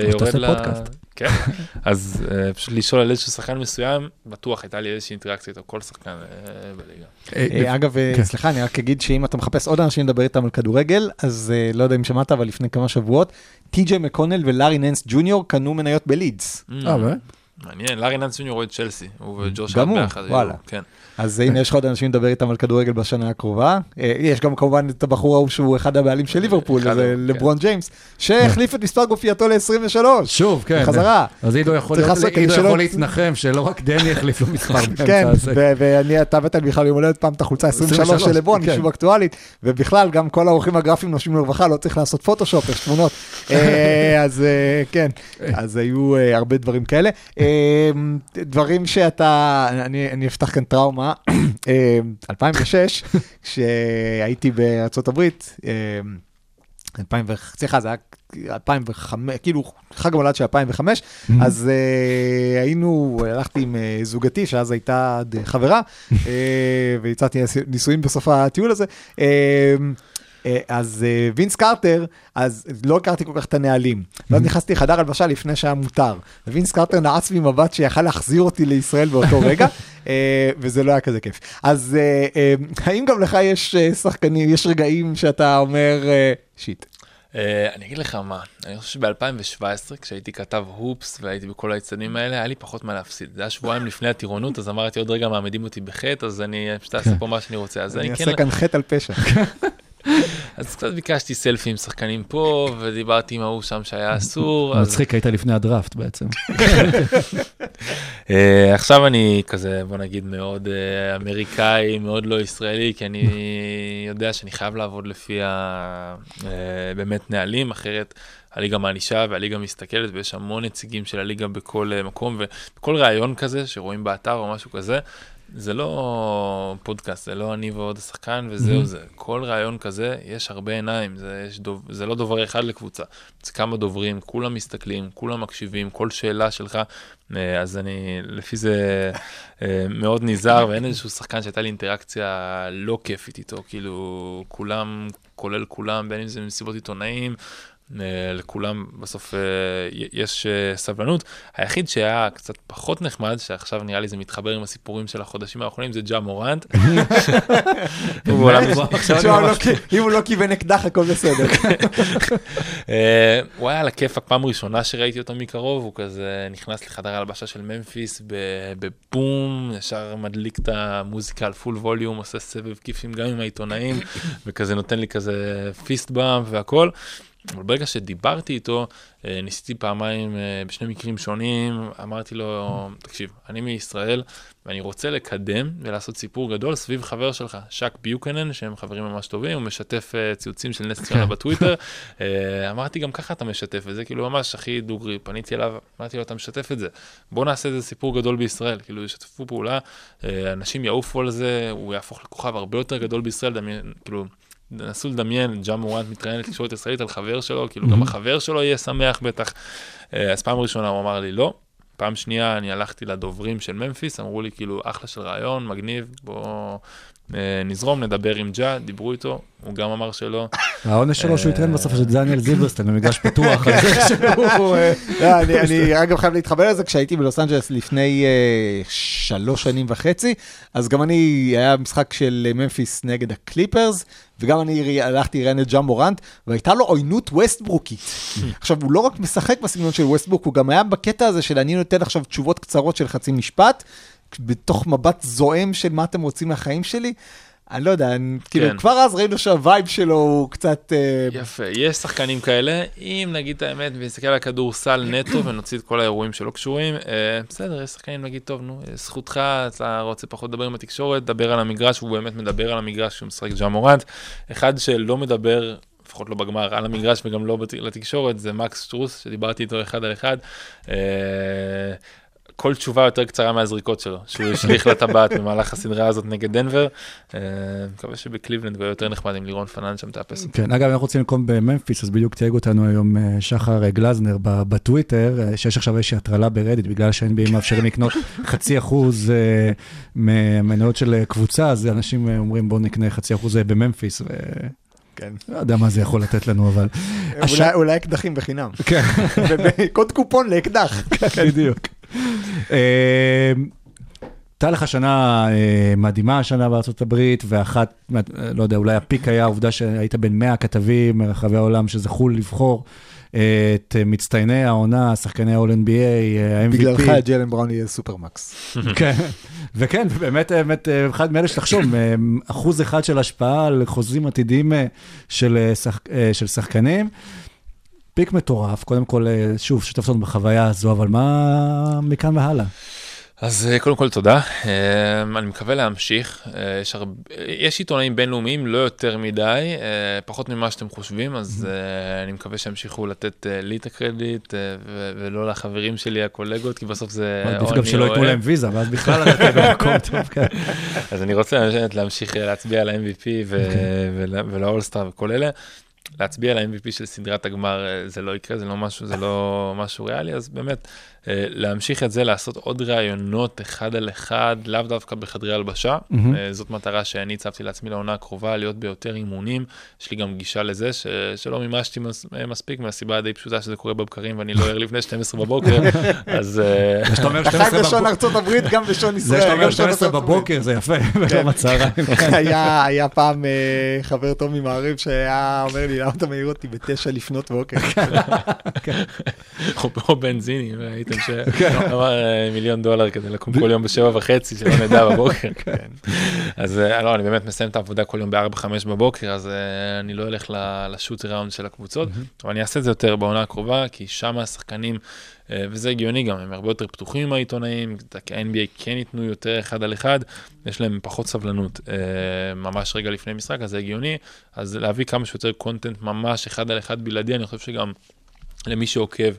יורד שתעשה ל... פודקאסט. כן, אז אה, פשוט לשאול על איזשהו שחקן מסוים, בטוח הייתה לי איזושהי אינטראקציה איתו, כל שחקן אה, בליגה. אגב, כן. סליחה, אני רק אגיד שאם אתה מחפש עוד אנשים לדבר איתם על כדורגל, אז לא יודע אם שמעת, אבל לפני כמה שבועות, טי.ג'יי מקונל ולארי נאנס ג'וניור קנו מניות בלידס. אה, באמת? מעניין, לארי נאנס ג'וניור רואה את צ'לסי, הוא וג'וש גם הוא? ביחד. היו- וואלה. כן. אז הנה, יש לך עוד אנשים לדבר איתם על כדורגל בשנה הקרובה. אה, יש גם כמובן את הבחור ההוא שהוא אחד הבעלים של ליברפול, זה ההוא, כן. לברון ג'יימס, שהחליף את מספר גופייתו ל-23. שוב, כן. בחזרה. אז עידו יכול להתנחם שלא רק דני החליף לו מספר כן, ואני, אתה הבאת בכלל יום הולדת פעם את החולצה 23 של 23, לברון, כן. משום אקטואלית, ובכלל גם כל האורחים הגרפיים נושמים לרווחה, לא צריך לעשות פוטושופ, יש תמונות. אה, אז אה, כן, אז היו אה, הרבה דברים כאלה. אה, דברים שאתה, אני אני אפתח כאן טראומה. אה, 2006, כשהייתי בארצות הברית, אה, 2000, ו- סליחה, זה היה 2005, כאילו חג המולד של 2005, אז uh, היינו, הלכתי עם uh, זוגתי, שאז הייתה חברה, uh, והצעתי נישואים בסוף הטיול הזה. Uh, אז uh, וינס קרטר, אז לא הכרתי כל כך את הנהלים. ואז נכנסתי לחדר הלבשה לפני שהיה מותר. ווינס קרטר נעץ בי מבט שיכל להחזיר אותי לישראל באותו רגע, uh, וזה לא היה כזה כיף. אז uh, uh, האם גם לך יש uh, שחקנים, יש רגעים שאתה אומר, uh, שיט. אה, אני אגיד לך מה, אני חושב שב-2017, כשהייתי כתב הופס והייתי בכל האצטדיונים האלה, היה לי פחות מה להפסיד. זה היה שבועיים לפני הטירונות, אז אמרתי, עוד רגע מעמידים אותי בחטא, אז אני פשוט אעשה פה מה שאני רוצה. אז אני אני כן, אעשה כאן חטא על פשע. אז קצת ביקשתי סלפי עם שחקנים פה, ודיברתי עם ההוא שם שהיה אסור. מצחיק, היית לפני הדראפט בעצם. אה, עכשיו אני כזה, בוא נגיד, מאוד אה, אמריקאי, מאוד לא ישראלי, כי אני יודע שאני חייב לעבוד לפי ה... אה, באמת נהלים, אחרת הליגה מענישה והליגה מסתכלת, ויש המון נציגים של הליגה בכל מקום, ובכל ראיון כזה שרואים באתר או משהו כזה, זה לא פודקאסט, זה לא אני ועוד השחקן וזהו זה. כל ראיון כזה, יש הרבה עיניים, זה, יש דוב, זה לא דובר אחד לקבוצה, זה כמה דוברים, כולם מסתכלים, כולם מקשיבים, כל שאלה שלך, אה, אז אני לפי זה אה, מאוד נזהר, ואין איזשהו שחקן שהייתה לי אינטראקציה לא כיפית איתו, כאילו כולם, כולל כולם, בין אם זה מסיבות עיתונאים, לכולם בסוף אה, יש אה, סבלנות. היחיד שהיה קצת פחות נחמד, שעכשיו נראה לי זה מתחבר עם הסיפורים של החודשים האחרונים, זה ג'ה מורנט. לא כי- אם הוא לא כיוון אקדח, הכל בסדר. אה, הוא היה על הכיפאק פעם ראשונה שראיתי אותו מקרוב, הוא כזה נכנס לחדר ההלבשה של ממפיס בבום, ישר מדליק את המוזיקה על פול ווליום, עושה סבב כיפים גם עם העיתונאים, וכזה נותן לי כזה פיסט באמפ והכל. אבל ברגע שדיברתי איתו, אה, ניסיתי פעמיים, אה, בשני מקרים שונים, אמרתי לו, תקשיב, אני מישראל, ואני רוצה לקדם ולעשות סיפור גדול סביב חבר שלך, שק ביוקנן, שהם חברים ממש טובים, הוא משתף אה, ציוצים של נס ציונה בטוויטר. אמרתי, גם ככה אתה משתף את זה, כאילו ממש הכי דוגרי, פניתי אליו, אמרתי לו, אתה משתף את זה, בוא נעשה איזה סיפור גדול בישראל, כאילו ישתפו פעולה, אנשים יעופו על זה, הוא יהפוך לכוכב הרבה יותר גדול בישראל, דמיין, כאילו... נסו לדמיין, ג'ה מורנט מתראיין לתקשורת ישראלית על חבר שלו, כאילו גם החבר שלו יהיה שמח בטח. אה, אז פעם ראשונה הוא אמר לי לא, פעם שנייה אני הלכתי לדוברים של ממפיס, אמרו לי כאילו אחלה של רעיון, מגניב, בוא נזרום, נדבר עם ג'ה, דיברו איתו, הוא גם אמר שלא. העונש שלו שהוא יתראיין בסוף של דניאל זילברסטיין במגרש פתוח. על זה שהוא, אה, לא, אני- אגב חייב להתחבר לזה, כשהייתי בלוס אנג'לס לפני אה, שלוש שנים וחצי, אז גם אני, היה משחק של ממפיס נגד הקליפרס, וגם אני הלכתי לראיין את ג'ה מורנט, והייתה לו עוינות ווסטברוקית. עכשיו, הוא לא רק משחק בסגנון של ווסטברוק, הוא גם היה בקטע הזה של אני נותן עכשיו תשובות קצרות של חצי משפט, בתוך מבט זועם של מה אתם רוצים מהחיים שלי. אני לא יודע, אני- כאילו, כן. כבר אז ראינו שהווייב שלו הוא קצת... אה, יפה, יש שחקנים כאלה, אם נגיד את האמת ונסתכל על הכדורסל נטו ונוציא את כל האירועים שלא קשורים, אה, בסדר, יש שחקנים נגיד, טוב, נו, אה, זכותך, אתה רוצה פחות לדבר עם התקשורת, דבר על המגרש, והוא באמת מדבר על המגרש כשהוא משחק ג'ה מורנט. אחד שלא מדבר, לפחות לא בגמר, על המגרש וגם לא בת- לתקשורת, זה מקס שטרוס, שדיברתי איתו אחד על אחד. אה, כל תשובה יותר קצרה מהזריקות שלו, שהוא השליך לטבעת במהלך הסדרה הזאת נגד דנבר. אה, מקווה שבקליבלנד הוא יהיה יותר נחמד עם לירון פנן שם תאפס אותו. כן, אגב, אנחנו רוצים לקום בממפיס, אז בדיוק תייג אותנו היום אה, שחר אה, גלזנר ב- בטוויטר, שיש עכשיו איזושהי הטרלה ברדיט, בגלל שה-NBA מאפשרים לקנות חצי אחוז מהמניות של קבוצה, אז אנשים אומרים בואו נקנה חצי אחוז בממפיס. כן. לא יודע מה זה יכול לתת לנו, אבל... אולי- אולי אקדחים בחינם. כן. קוד קופון לאקדח. בדיוק. אה, הייתה לך שנה אה, מדהימה השנה בארצות הברית, ואחת, אה, לא יודע, אולי הפיק היה העובדה שהיית בין 100 כתבים מרחבי העולם שזכו לבחור אה, את אה, מצטייני העונה, שחקני ה-all-NBA, אה, ה-MVP. בגללך ג'לן בראון יהיה סופרמקס. כן, וכן, באמת, באמת, אה, אחד מאלה שתחשוב, אה, אחוז אחד של השפעה על חוזים עתידיים אה, של, אה, שח, אה, של שחקנים. פיק מטורף, קודם כל, אה, שוב, שיתפת אותנו בחוויה הזו, אבל מה מכאן והלאה? אז אה, קודם כל תודה, אה, אני מקווה להמשיך, אה, יש, הרבה, יש עיתונאים בינלאומיים, לא יותר מדי, אה, פחות ממה שאתם חושבים, אז אה, אני מקווה שימשיכו לתת אה, לי את הקרדיט אה, ולא לחברים שלי, הקולגות, כי בסוף זה... עדיף גם שלא ייתנו הם. להם ויזה, ואז בכלל אתה במקום טוב, כן. אז אני רוצה להמשיך אה, להצביע על ה-MVP אוקיי. ולאולסטאר וכל אלה. להצביע על ה-MVP של סדרת הגמר אה, זה לא יקרה, זה לא משהו, זה לא משהו ריאלי, אז באמת להמשיך את זה, לעשות עוד ראיונות אחד על אחד, לאו דווקא בחדרי הלבשה. אה, זאת מטרה שאני הצבתי לעצמי לעונה הקרובה, להיות ביותר אימונים. יש לי גם גישה לזה ש- שלא מימשתי מס- מספיק מהסיבה הדי פשוטה שזה קורה בבקרים ואני לא ער לפני 12 בבוקר, אז אה, שאתה אומר אתה 12 חי בשון בבוקר, ארצות הברית, גם בשון זה ישראל. שאתה אומר גם בשון 12 ארצות הברית. בבוקר זה יפה, ולא בצהריים. היה היה פעם אה, חבר טוב ממעריב שהיה אומר לי, למה אתה מעיר אותי בתשע לפנות בוקר? או- או בנזיני, ראיתם שאמר אה, מיליון דולר כדי לקום כל יום בשבע וחצי, שלא נדע בבוקר. אז אה, לא, אני באמת מסיים את העבודה כל יום בארבע, חמש בבוקר, אז אה, אני לא אלך לשוט ראונד של הקבוצות, אבל אני אעשה את זה יותר בעונה הקרובה, כי שם השחקנים, וזה הגיוני גם, הם הרבה יותר פתוחים עם העיתונאים, כי ה-NBA כן ייתנו יותר אחד על אחד, יש להם פחות סבלנות. ממש רגע לפני משחק, אז זה הגיוני, אז להביא כמה שיותר קונטנט ממש אחד על אחד בלעדי, אני חושב שגם למי שעוקב,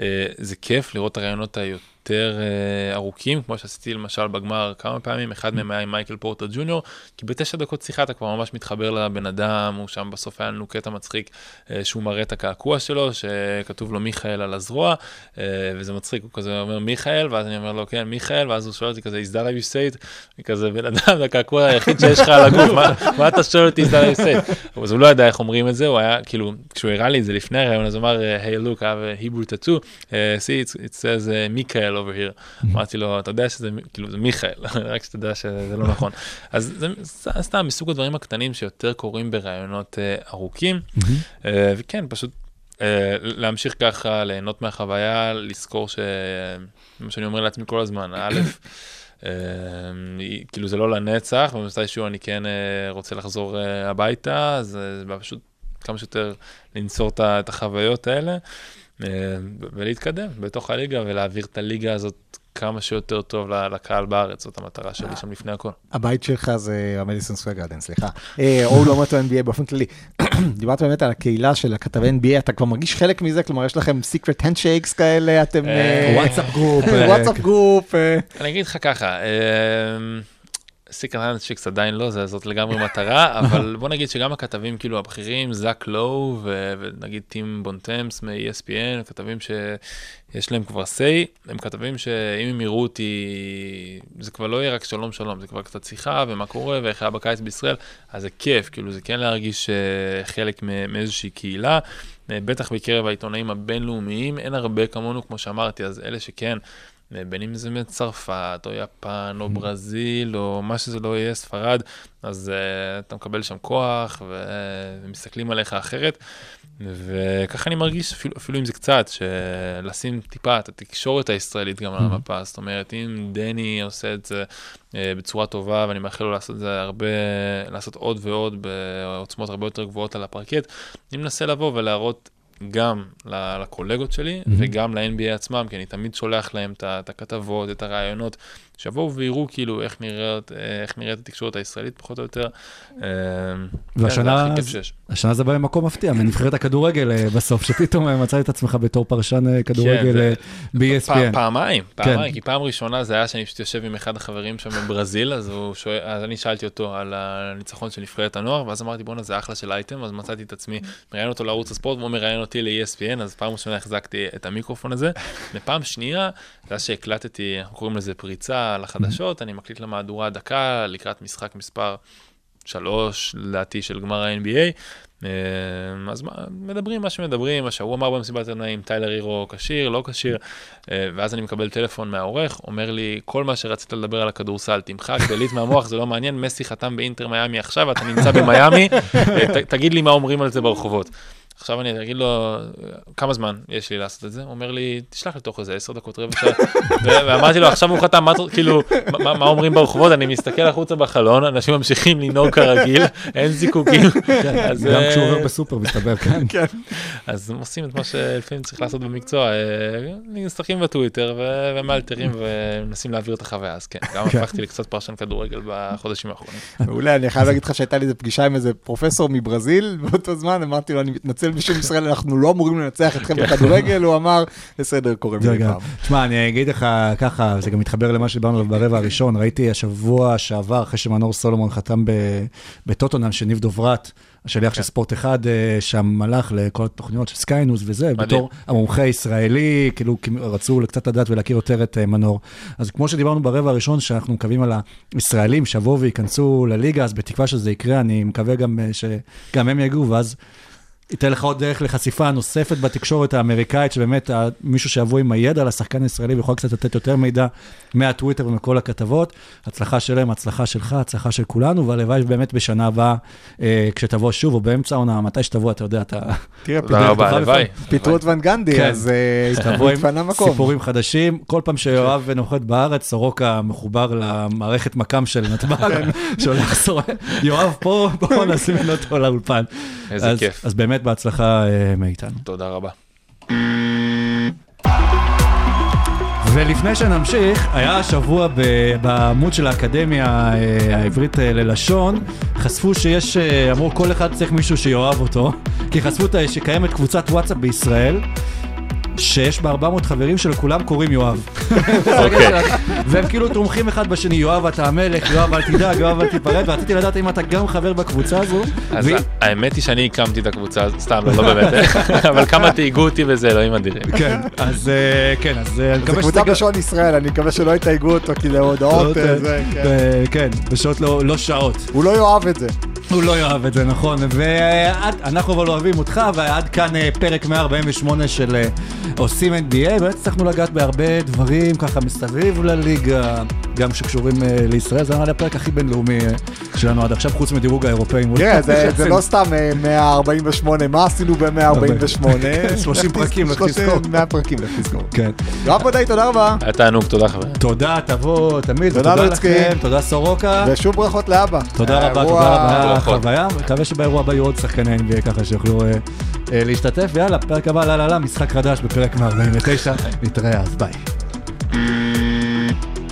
אה, זה כיף לראות את הרעיונות היותר אה, ארוכים, כמו שעשיתי למשל בגמר כמה פעמים, אחד מהם היה עם מייקל פורטר ג'וניור, כי בתשע דקות שיחה אתה כבר ממש מתחבר לבן אדם, הוא שם בסוף היה לנו קטע מצחיק אה, שהוא מראה את הקעקוע שלו, שכתוב לו מיכאל על הזרוע, אה, וזה מצחיק, הוא כזה אומר מיכאל, ואז אני אומר לו כן מיכאל, ואז הוא שואל אותי כזה, is that how you say it? וכזה בן אדם, זה הקעקוע היחיד שיש לך על הגוף, מה, מה אתה שואל אותי, is that how you say it? אז הוא לא ידע איך אומרים את זה, הוא היה כאילו, כשהוא הראה לי את זה לפני הרעיון, אז הוא אמר, hey look, I have a Hebrew tattoo, uh, see it, says uh, מיכאל over here. אמרתי לו, אתה יודע שזה, כאילו זה מיכאל, רק שתדע שזה לא נכון. אז זה סתם מסוג הדברים הקטנים שיותר קורים בראיונות uh, ארוכים, uh, וכן, פשוט uh, להמשיך ככה, ליהנות מהחוויה, לזכור ש... מה שאני אומר לעצמי כל הזמן, א', אה, כאילו זה לא לנצח, ומתישהו אני כן אה, רוצה לחזור אה, הביתה, אז אה, זה פשוט כמה שיותר לנצור את החוויות האלה, אה, ולהתקדם בתוך הליגה ולהעביר את הליגה הזאת כמה שיותר טוב לקהל בארץ, זאת המטרה שלי שם לפני הכל. הבית שלך זה המדיסון סקוויר גרדן, סליחה. אה, או אולמות ה-NBA באופן כללי. דיברת באמת על הקהילה של הכתבי NBA, אתה כבר מרגיש חלק מזה? כלומר, יש לכם secret handshakes כאלה, אתם... אה, WhatsApp group. WhatsApp group. אה, אני אגיד לך ככה, secret handshakes עדיין לא, זה לגמרי מטרה, אבל בוא נגיד שגם הכתבים כאילו הבכירים, זאק לואו ונגיד טים בונטמפס מ-ESPN, כתבים שיש להם כבר say, הם כתבים שאם הם יראו אותי, זה כבר לא יהיה רק שלום שלום, זה כבר קצת שיחה ומה קורה ואיך היה בקיץ בישראל, אז זה כיף, כאילו זה כן להרגיש אה, חלק מאיזושהי קהילה. אה, בטח בקרב העיתונאים הבינלאומיים, אין הרבה כמונו, כמו שאמרתי, אז אלה שכן, בין אם זה מצרפת, או יפן, או ברזיל, או מה שזה לא יהיה, ספרד, אז uh, אתה מקבל שם כוח, ומסתכלים עליך אחרת. וככה אני מרגיש, אפילו, אפילו אם זה קצת, שלשים טיפה את התקשורת הישראלית גם על המפה. זאת אומרת, אם דני עושה את זה uh, בצורה טובה, ואני מאחל לו לעשות את זה הרבה, לעשות עוד ועוד בעוצמות הרבה יותר גבוהות על הפרקט, אני מנסה לבוא ולהראות גם לקולגות שלי Mhm. וגם ל-NBA עצמם, כי אני תמיד שולח להם את הכתבות, את הרעיונות, שיבואו ויראו כאילו איך נראית, איך נראית התקשורת הישראלית פחות או יותר. אה, והשנה- כן, שיש. השנה זה בא במקום מפתיע, מנבחרת הכדורגל אה, בסוף, שפתאום אה, מצא את עצמך בתור פרשן אה, כדורגל אה, ב-ESPN. פעמיים, כן. פעמיים, כי פעם ראשונה זה היה שאני פשוט יושב עם אחד החברים שם בברזיל, אז שואל, אז אני שאלתי אותו על הניצחון של נבחרת הנוער, ואז אמרתי בואנה זה אחלה של אייטם, אז מצאתי את עצמי מראיין אותו לערוץ הספורט, והוא מראיין אותי ל-ESPN, אז פעם ראשונה החזקתי את המיקרופון הזה, ופעם שנייה, זה היה שהקלטתי, אנחנו קוראים לזה פריצה לחדשות, אני מקליט למהדורה דקה לקראת משחק מספר שלוש, לדעתי, של גמר ה-NBA. אה, אז מה, מדברים מה שמדברים, השבוע הוא אמר במסיבת עיתונאים, טיילר הירו כשיר, לא כשיר, אה, ואז אני מקבל טלפון מהעורך, אומר לי, כל מה שרצית לדבר על הכדורסל, תמחק, דלית מהמוח, זה לא מעניין, מסי חתם באינטר מיאמי עכשיו, אתה נמצא במיאמי, אה, ת- תגיד לי מה אומרים על זה ברחובות. עכשיו אני אגיד לו, כמה זמן יש לי לעשות את זה? הוא אומר לי, תשלח לתוך איזה עשר דקות, רבע שעה. ואמרתי לו, עכשיו הוא חתם, מה כאילו, מה מה אומרים ברחובות? אני מסתכל החוצה בחלון, אנשים ממשיכים לנהוג כרגיל, אין זיקוקים. אז, גם אה, כשהוא עובר בסופר, מסתבר, כן. אז הם עושים את מה שלפעמים צריך לעשות במקצוע, אה, משחקים בטוויטר ו- ומאלתרים ומנסים להעביר את החוויה, אז כן, גם כן. הפכתי לקצת פרשן כדורגל בחודשים האחרונים. מעולה, אני חייב להגיד לך שהייתה לי איזה פגישה עם איזה פרופסור מברזיל באותו זמן, אמרתי לו, אני מתנצל בשם ישראל, אנחנו לא אמורים לנצח אתכם בכדורגל, הוא אמר, בסדר, קורה מדי פעם. תשמע, אני אגיד לך ככה, זה גם מתחבר למה שדיברנו עליו ברבע הראשון, ראיתי השבוע שעבר, אחרי שמנור סולומון חתם בטוטנהאם, שניב דוברת, השליח של ספורט אחד, אה, שם הלך לכל התוכניות של Sky News וזה. בתור המומחה הישראלי, כאילו רצו קצת לדעת ולהכיר יותר את אה, מנור. אז כמו שדיברנו ברבע הראשון, שאנחנו מקווים על הישראלים שיבואו וייכנסו לליגה, אז בתקווה שזה יקרה, אני מקווה גם אה, שגם הם יגיעו, ואז ייתן לך עוד דרך לחשיפה נוספת בתקשורת האמריקאית, שבאמת מישהו שיבוא עם הידע על השחקן הישראלי ויכול קצת לתת יותר מידע מהטוויטר ומכל הכתבות. הצלחה שלהם, הצלחה שלך, הצלחה של כולנו, והלוואי באמת בשנה הבאה, אה, כשתבוא שוב, או באמצע העונה, מתי שתבוא, אתה יודע, אתה תראה, תודה רבה, תוכל הלוואי. פיטרו את ון גנדי, כן. אז אה, תבוא עם התפנה מקום. סיפורים חדשים. כל פעם שיואב נוחת בארץ, סורוקה מחובר למערכת מכ"ם של נתב"ג, שהולך סורק, יואב פה, בואו נזמין אותו לאולפן. איזה אז- כיף. אז באמת בהצלחה אה, מאיתנו. תודה רבה. ולפני שנמשיך, היה השבוע בעמוד של האקדמיה אה, העברית אה, ללשון, חשפו שיש, אמרו כל אחד צריך מישהו שיאהב אותו, כי חשפו שקיימת קבוצת וואטסאפ בישראל. שיש בה 400 חברים שלכולם קוראים יואב. אוקיי. והם כאילו תומכים אחד בשני, יואב אתה המלך, יואב אל תדאג, יואב אל תיפרד, ורציתי לדעת אם אתה גם חבר בקבוצה הזו. אז האמת היא שאני הקמתי את הקבוצה, הזאת, סתם, לא לא באמת, אבל כמה תהיגו אותי בזה, אלוהים אדירים. כן, אז אה, כן, אז אה, אני זה מקווה קבוצה שזה... בשעון ישראל, אני מקווה שלא יתייגו אותו, כי זה הודעות, אה, זה, כן. כן, בשעות לא לא שעות. הוא לא יאהב את זה. הוא לא יאהב את זה, נכון. ואנחנו אבל אוהבים אותך, ועד כאן אה, פרק 148 של אה, עושים NBA. באמת הצלחנו לגעת בהרבה דברים ככה מסביב לליגה, גם שקשורים אה, לישראל. זה נראה לי הפרק הכי בינלאומי שלנו עד עכשיו, חוץ מדירוג האירופאים. תראה, זה- זה לא סתם אה, 148, מה עשינו ב-148? 30 פרקים, לך תזכור. 100 פרקים, לך תזכור. כן. יואב ודאי, תודה רבה. היה תענוג, תודה חברים. תודה, תבוא תמיד, תודה. לכם, תודה סורוקה. ושוב ברכות לאבא. תודה רבה, תודה רבה, היה ברכות. חוויה, מקווה שבאירוע הבא יהיו עוד שחקני NBA ככה שיוכלו אה, אה, להשתתף, ויאללה, פרק הבא, לא, לא, לא, משחק חדש בפרק 149, נתראה אז, ביי.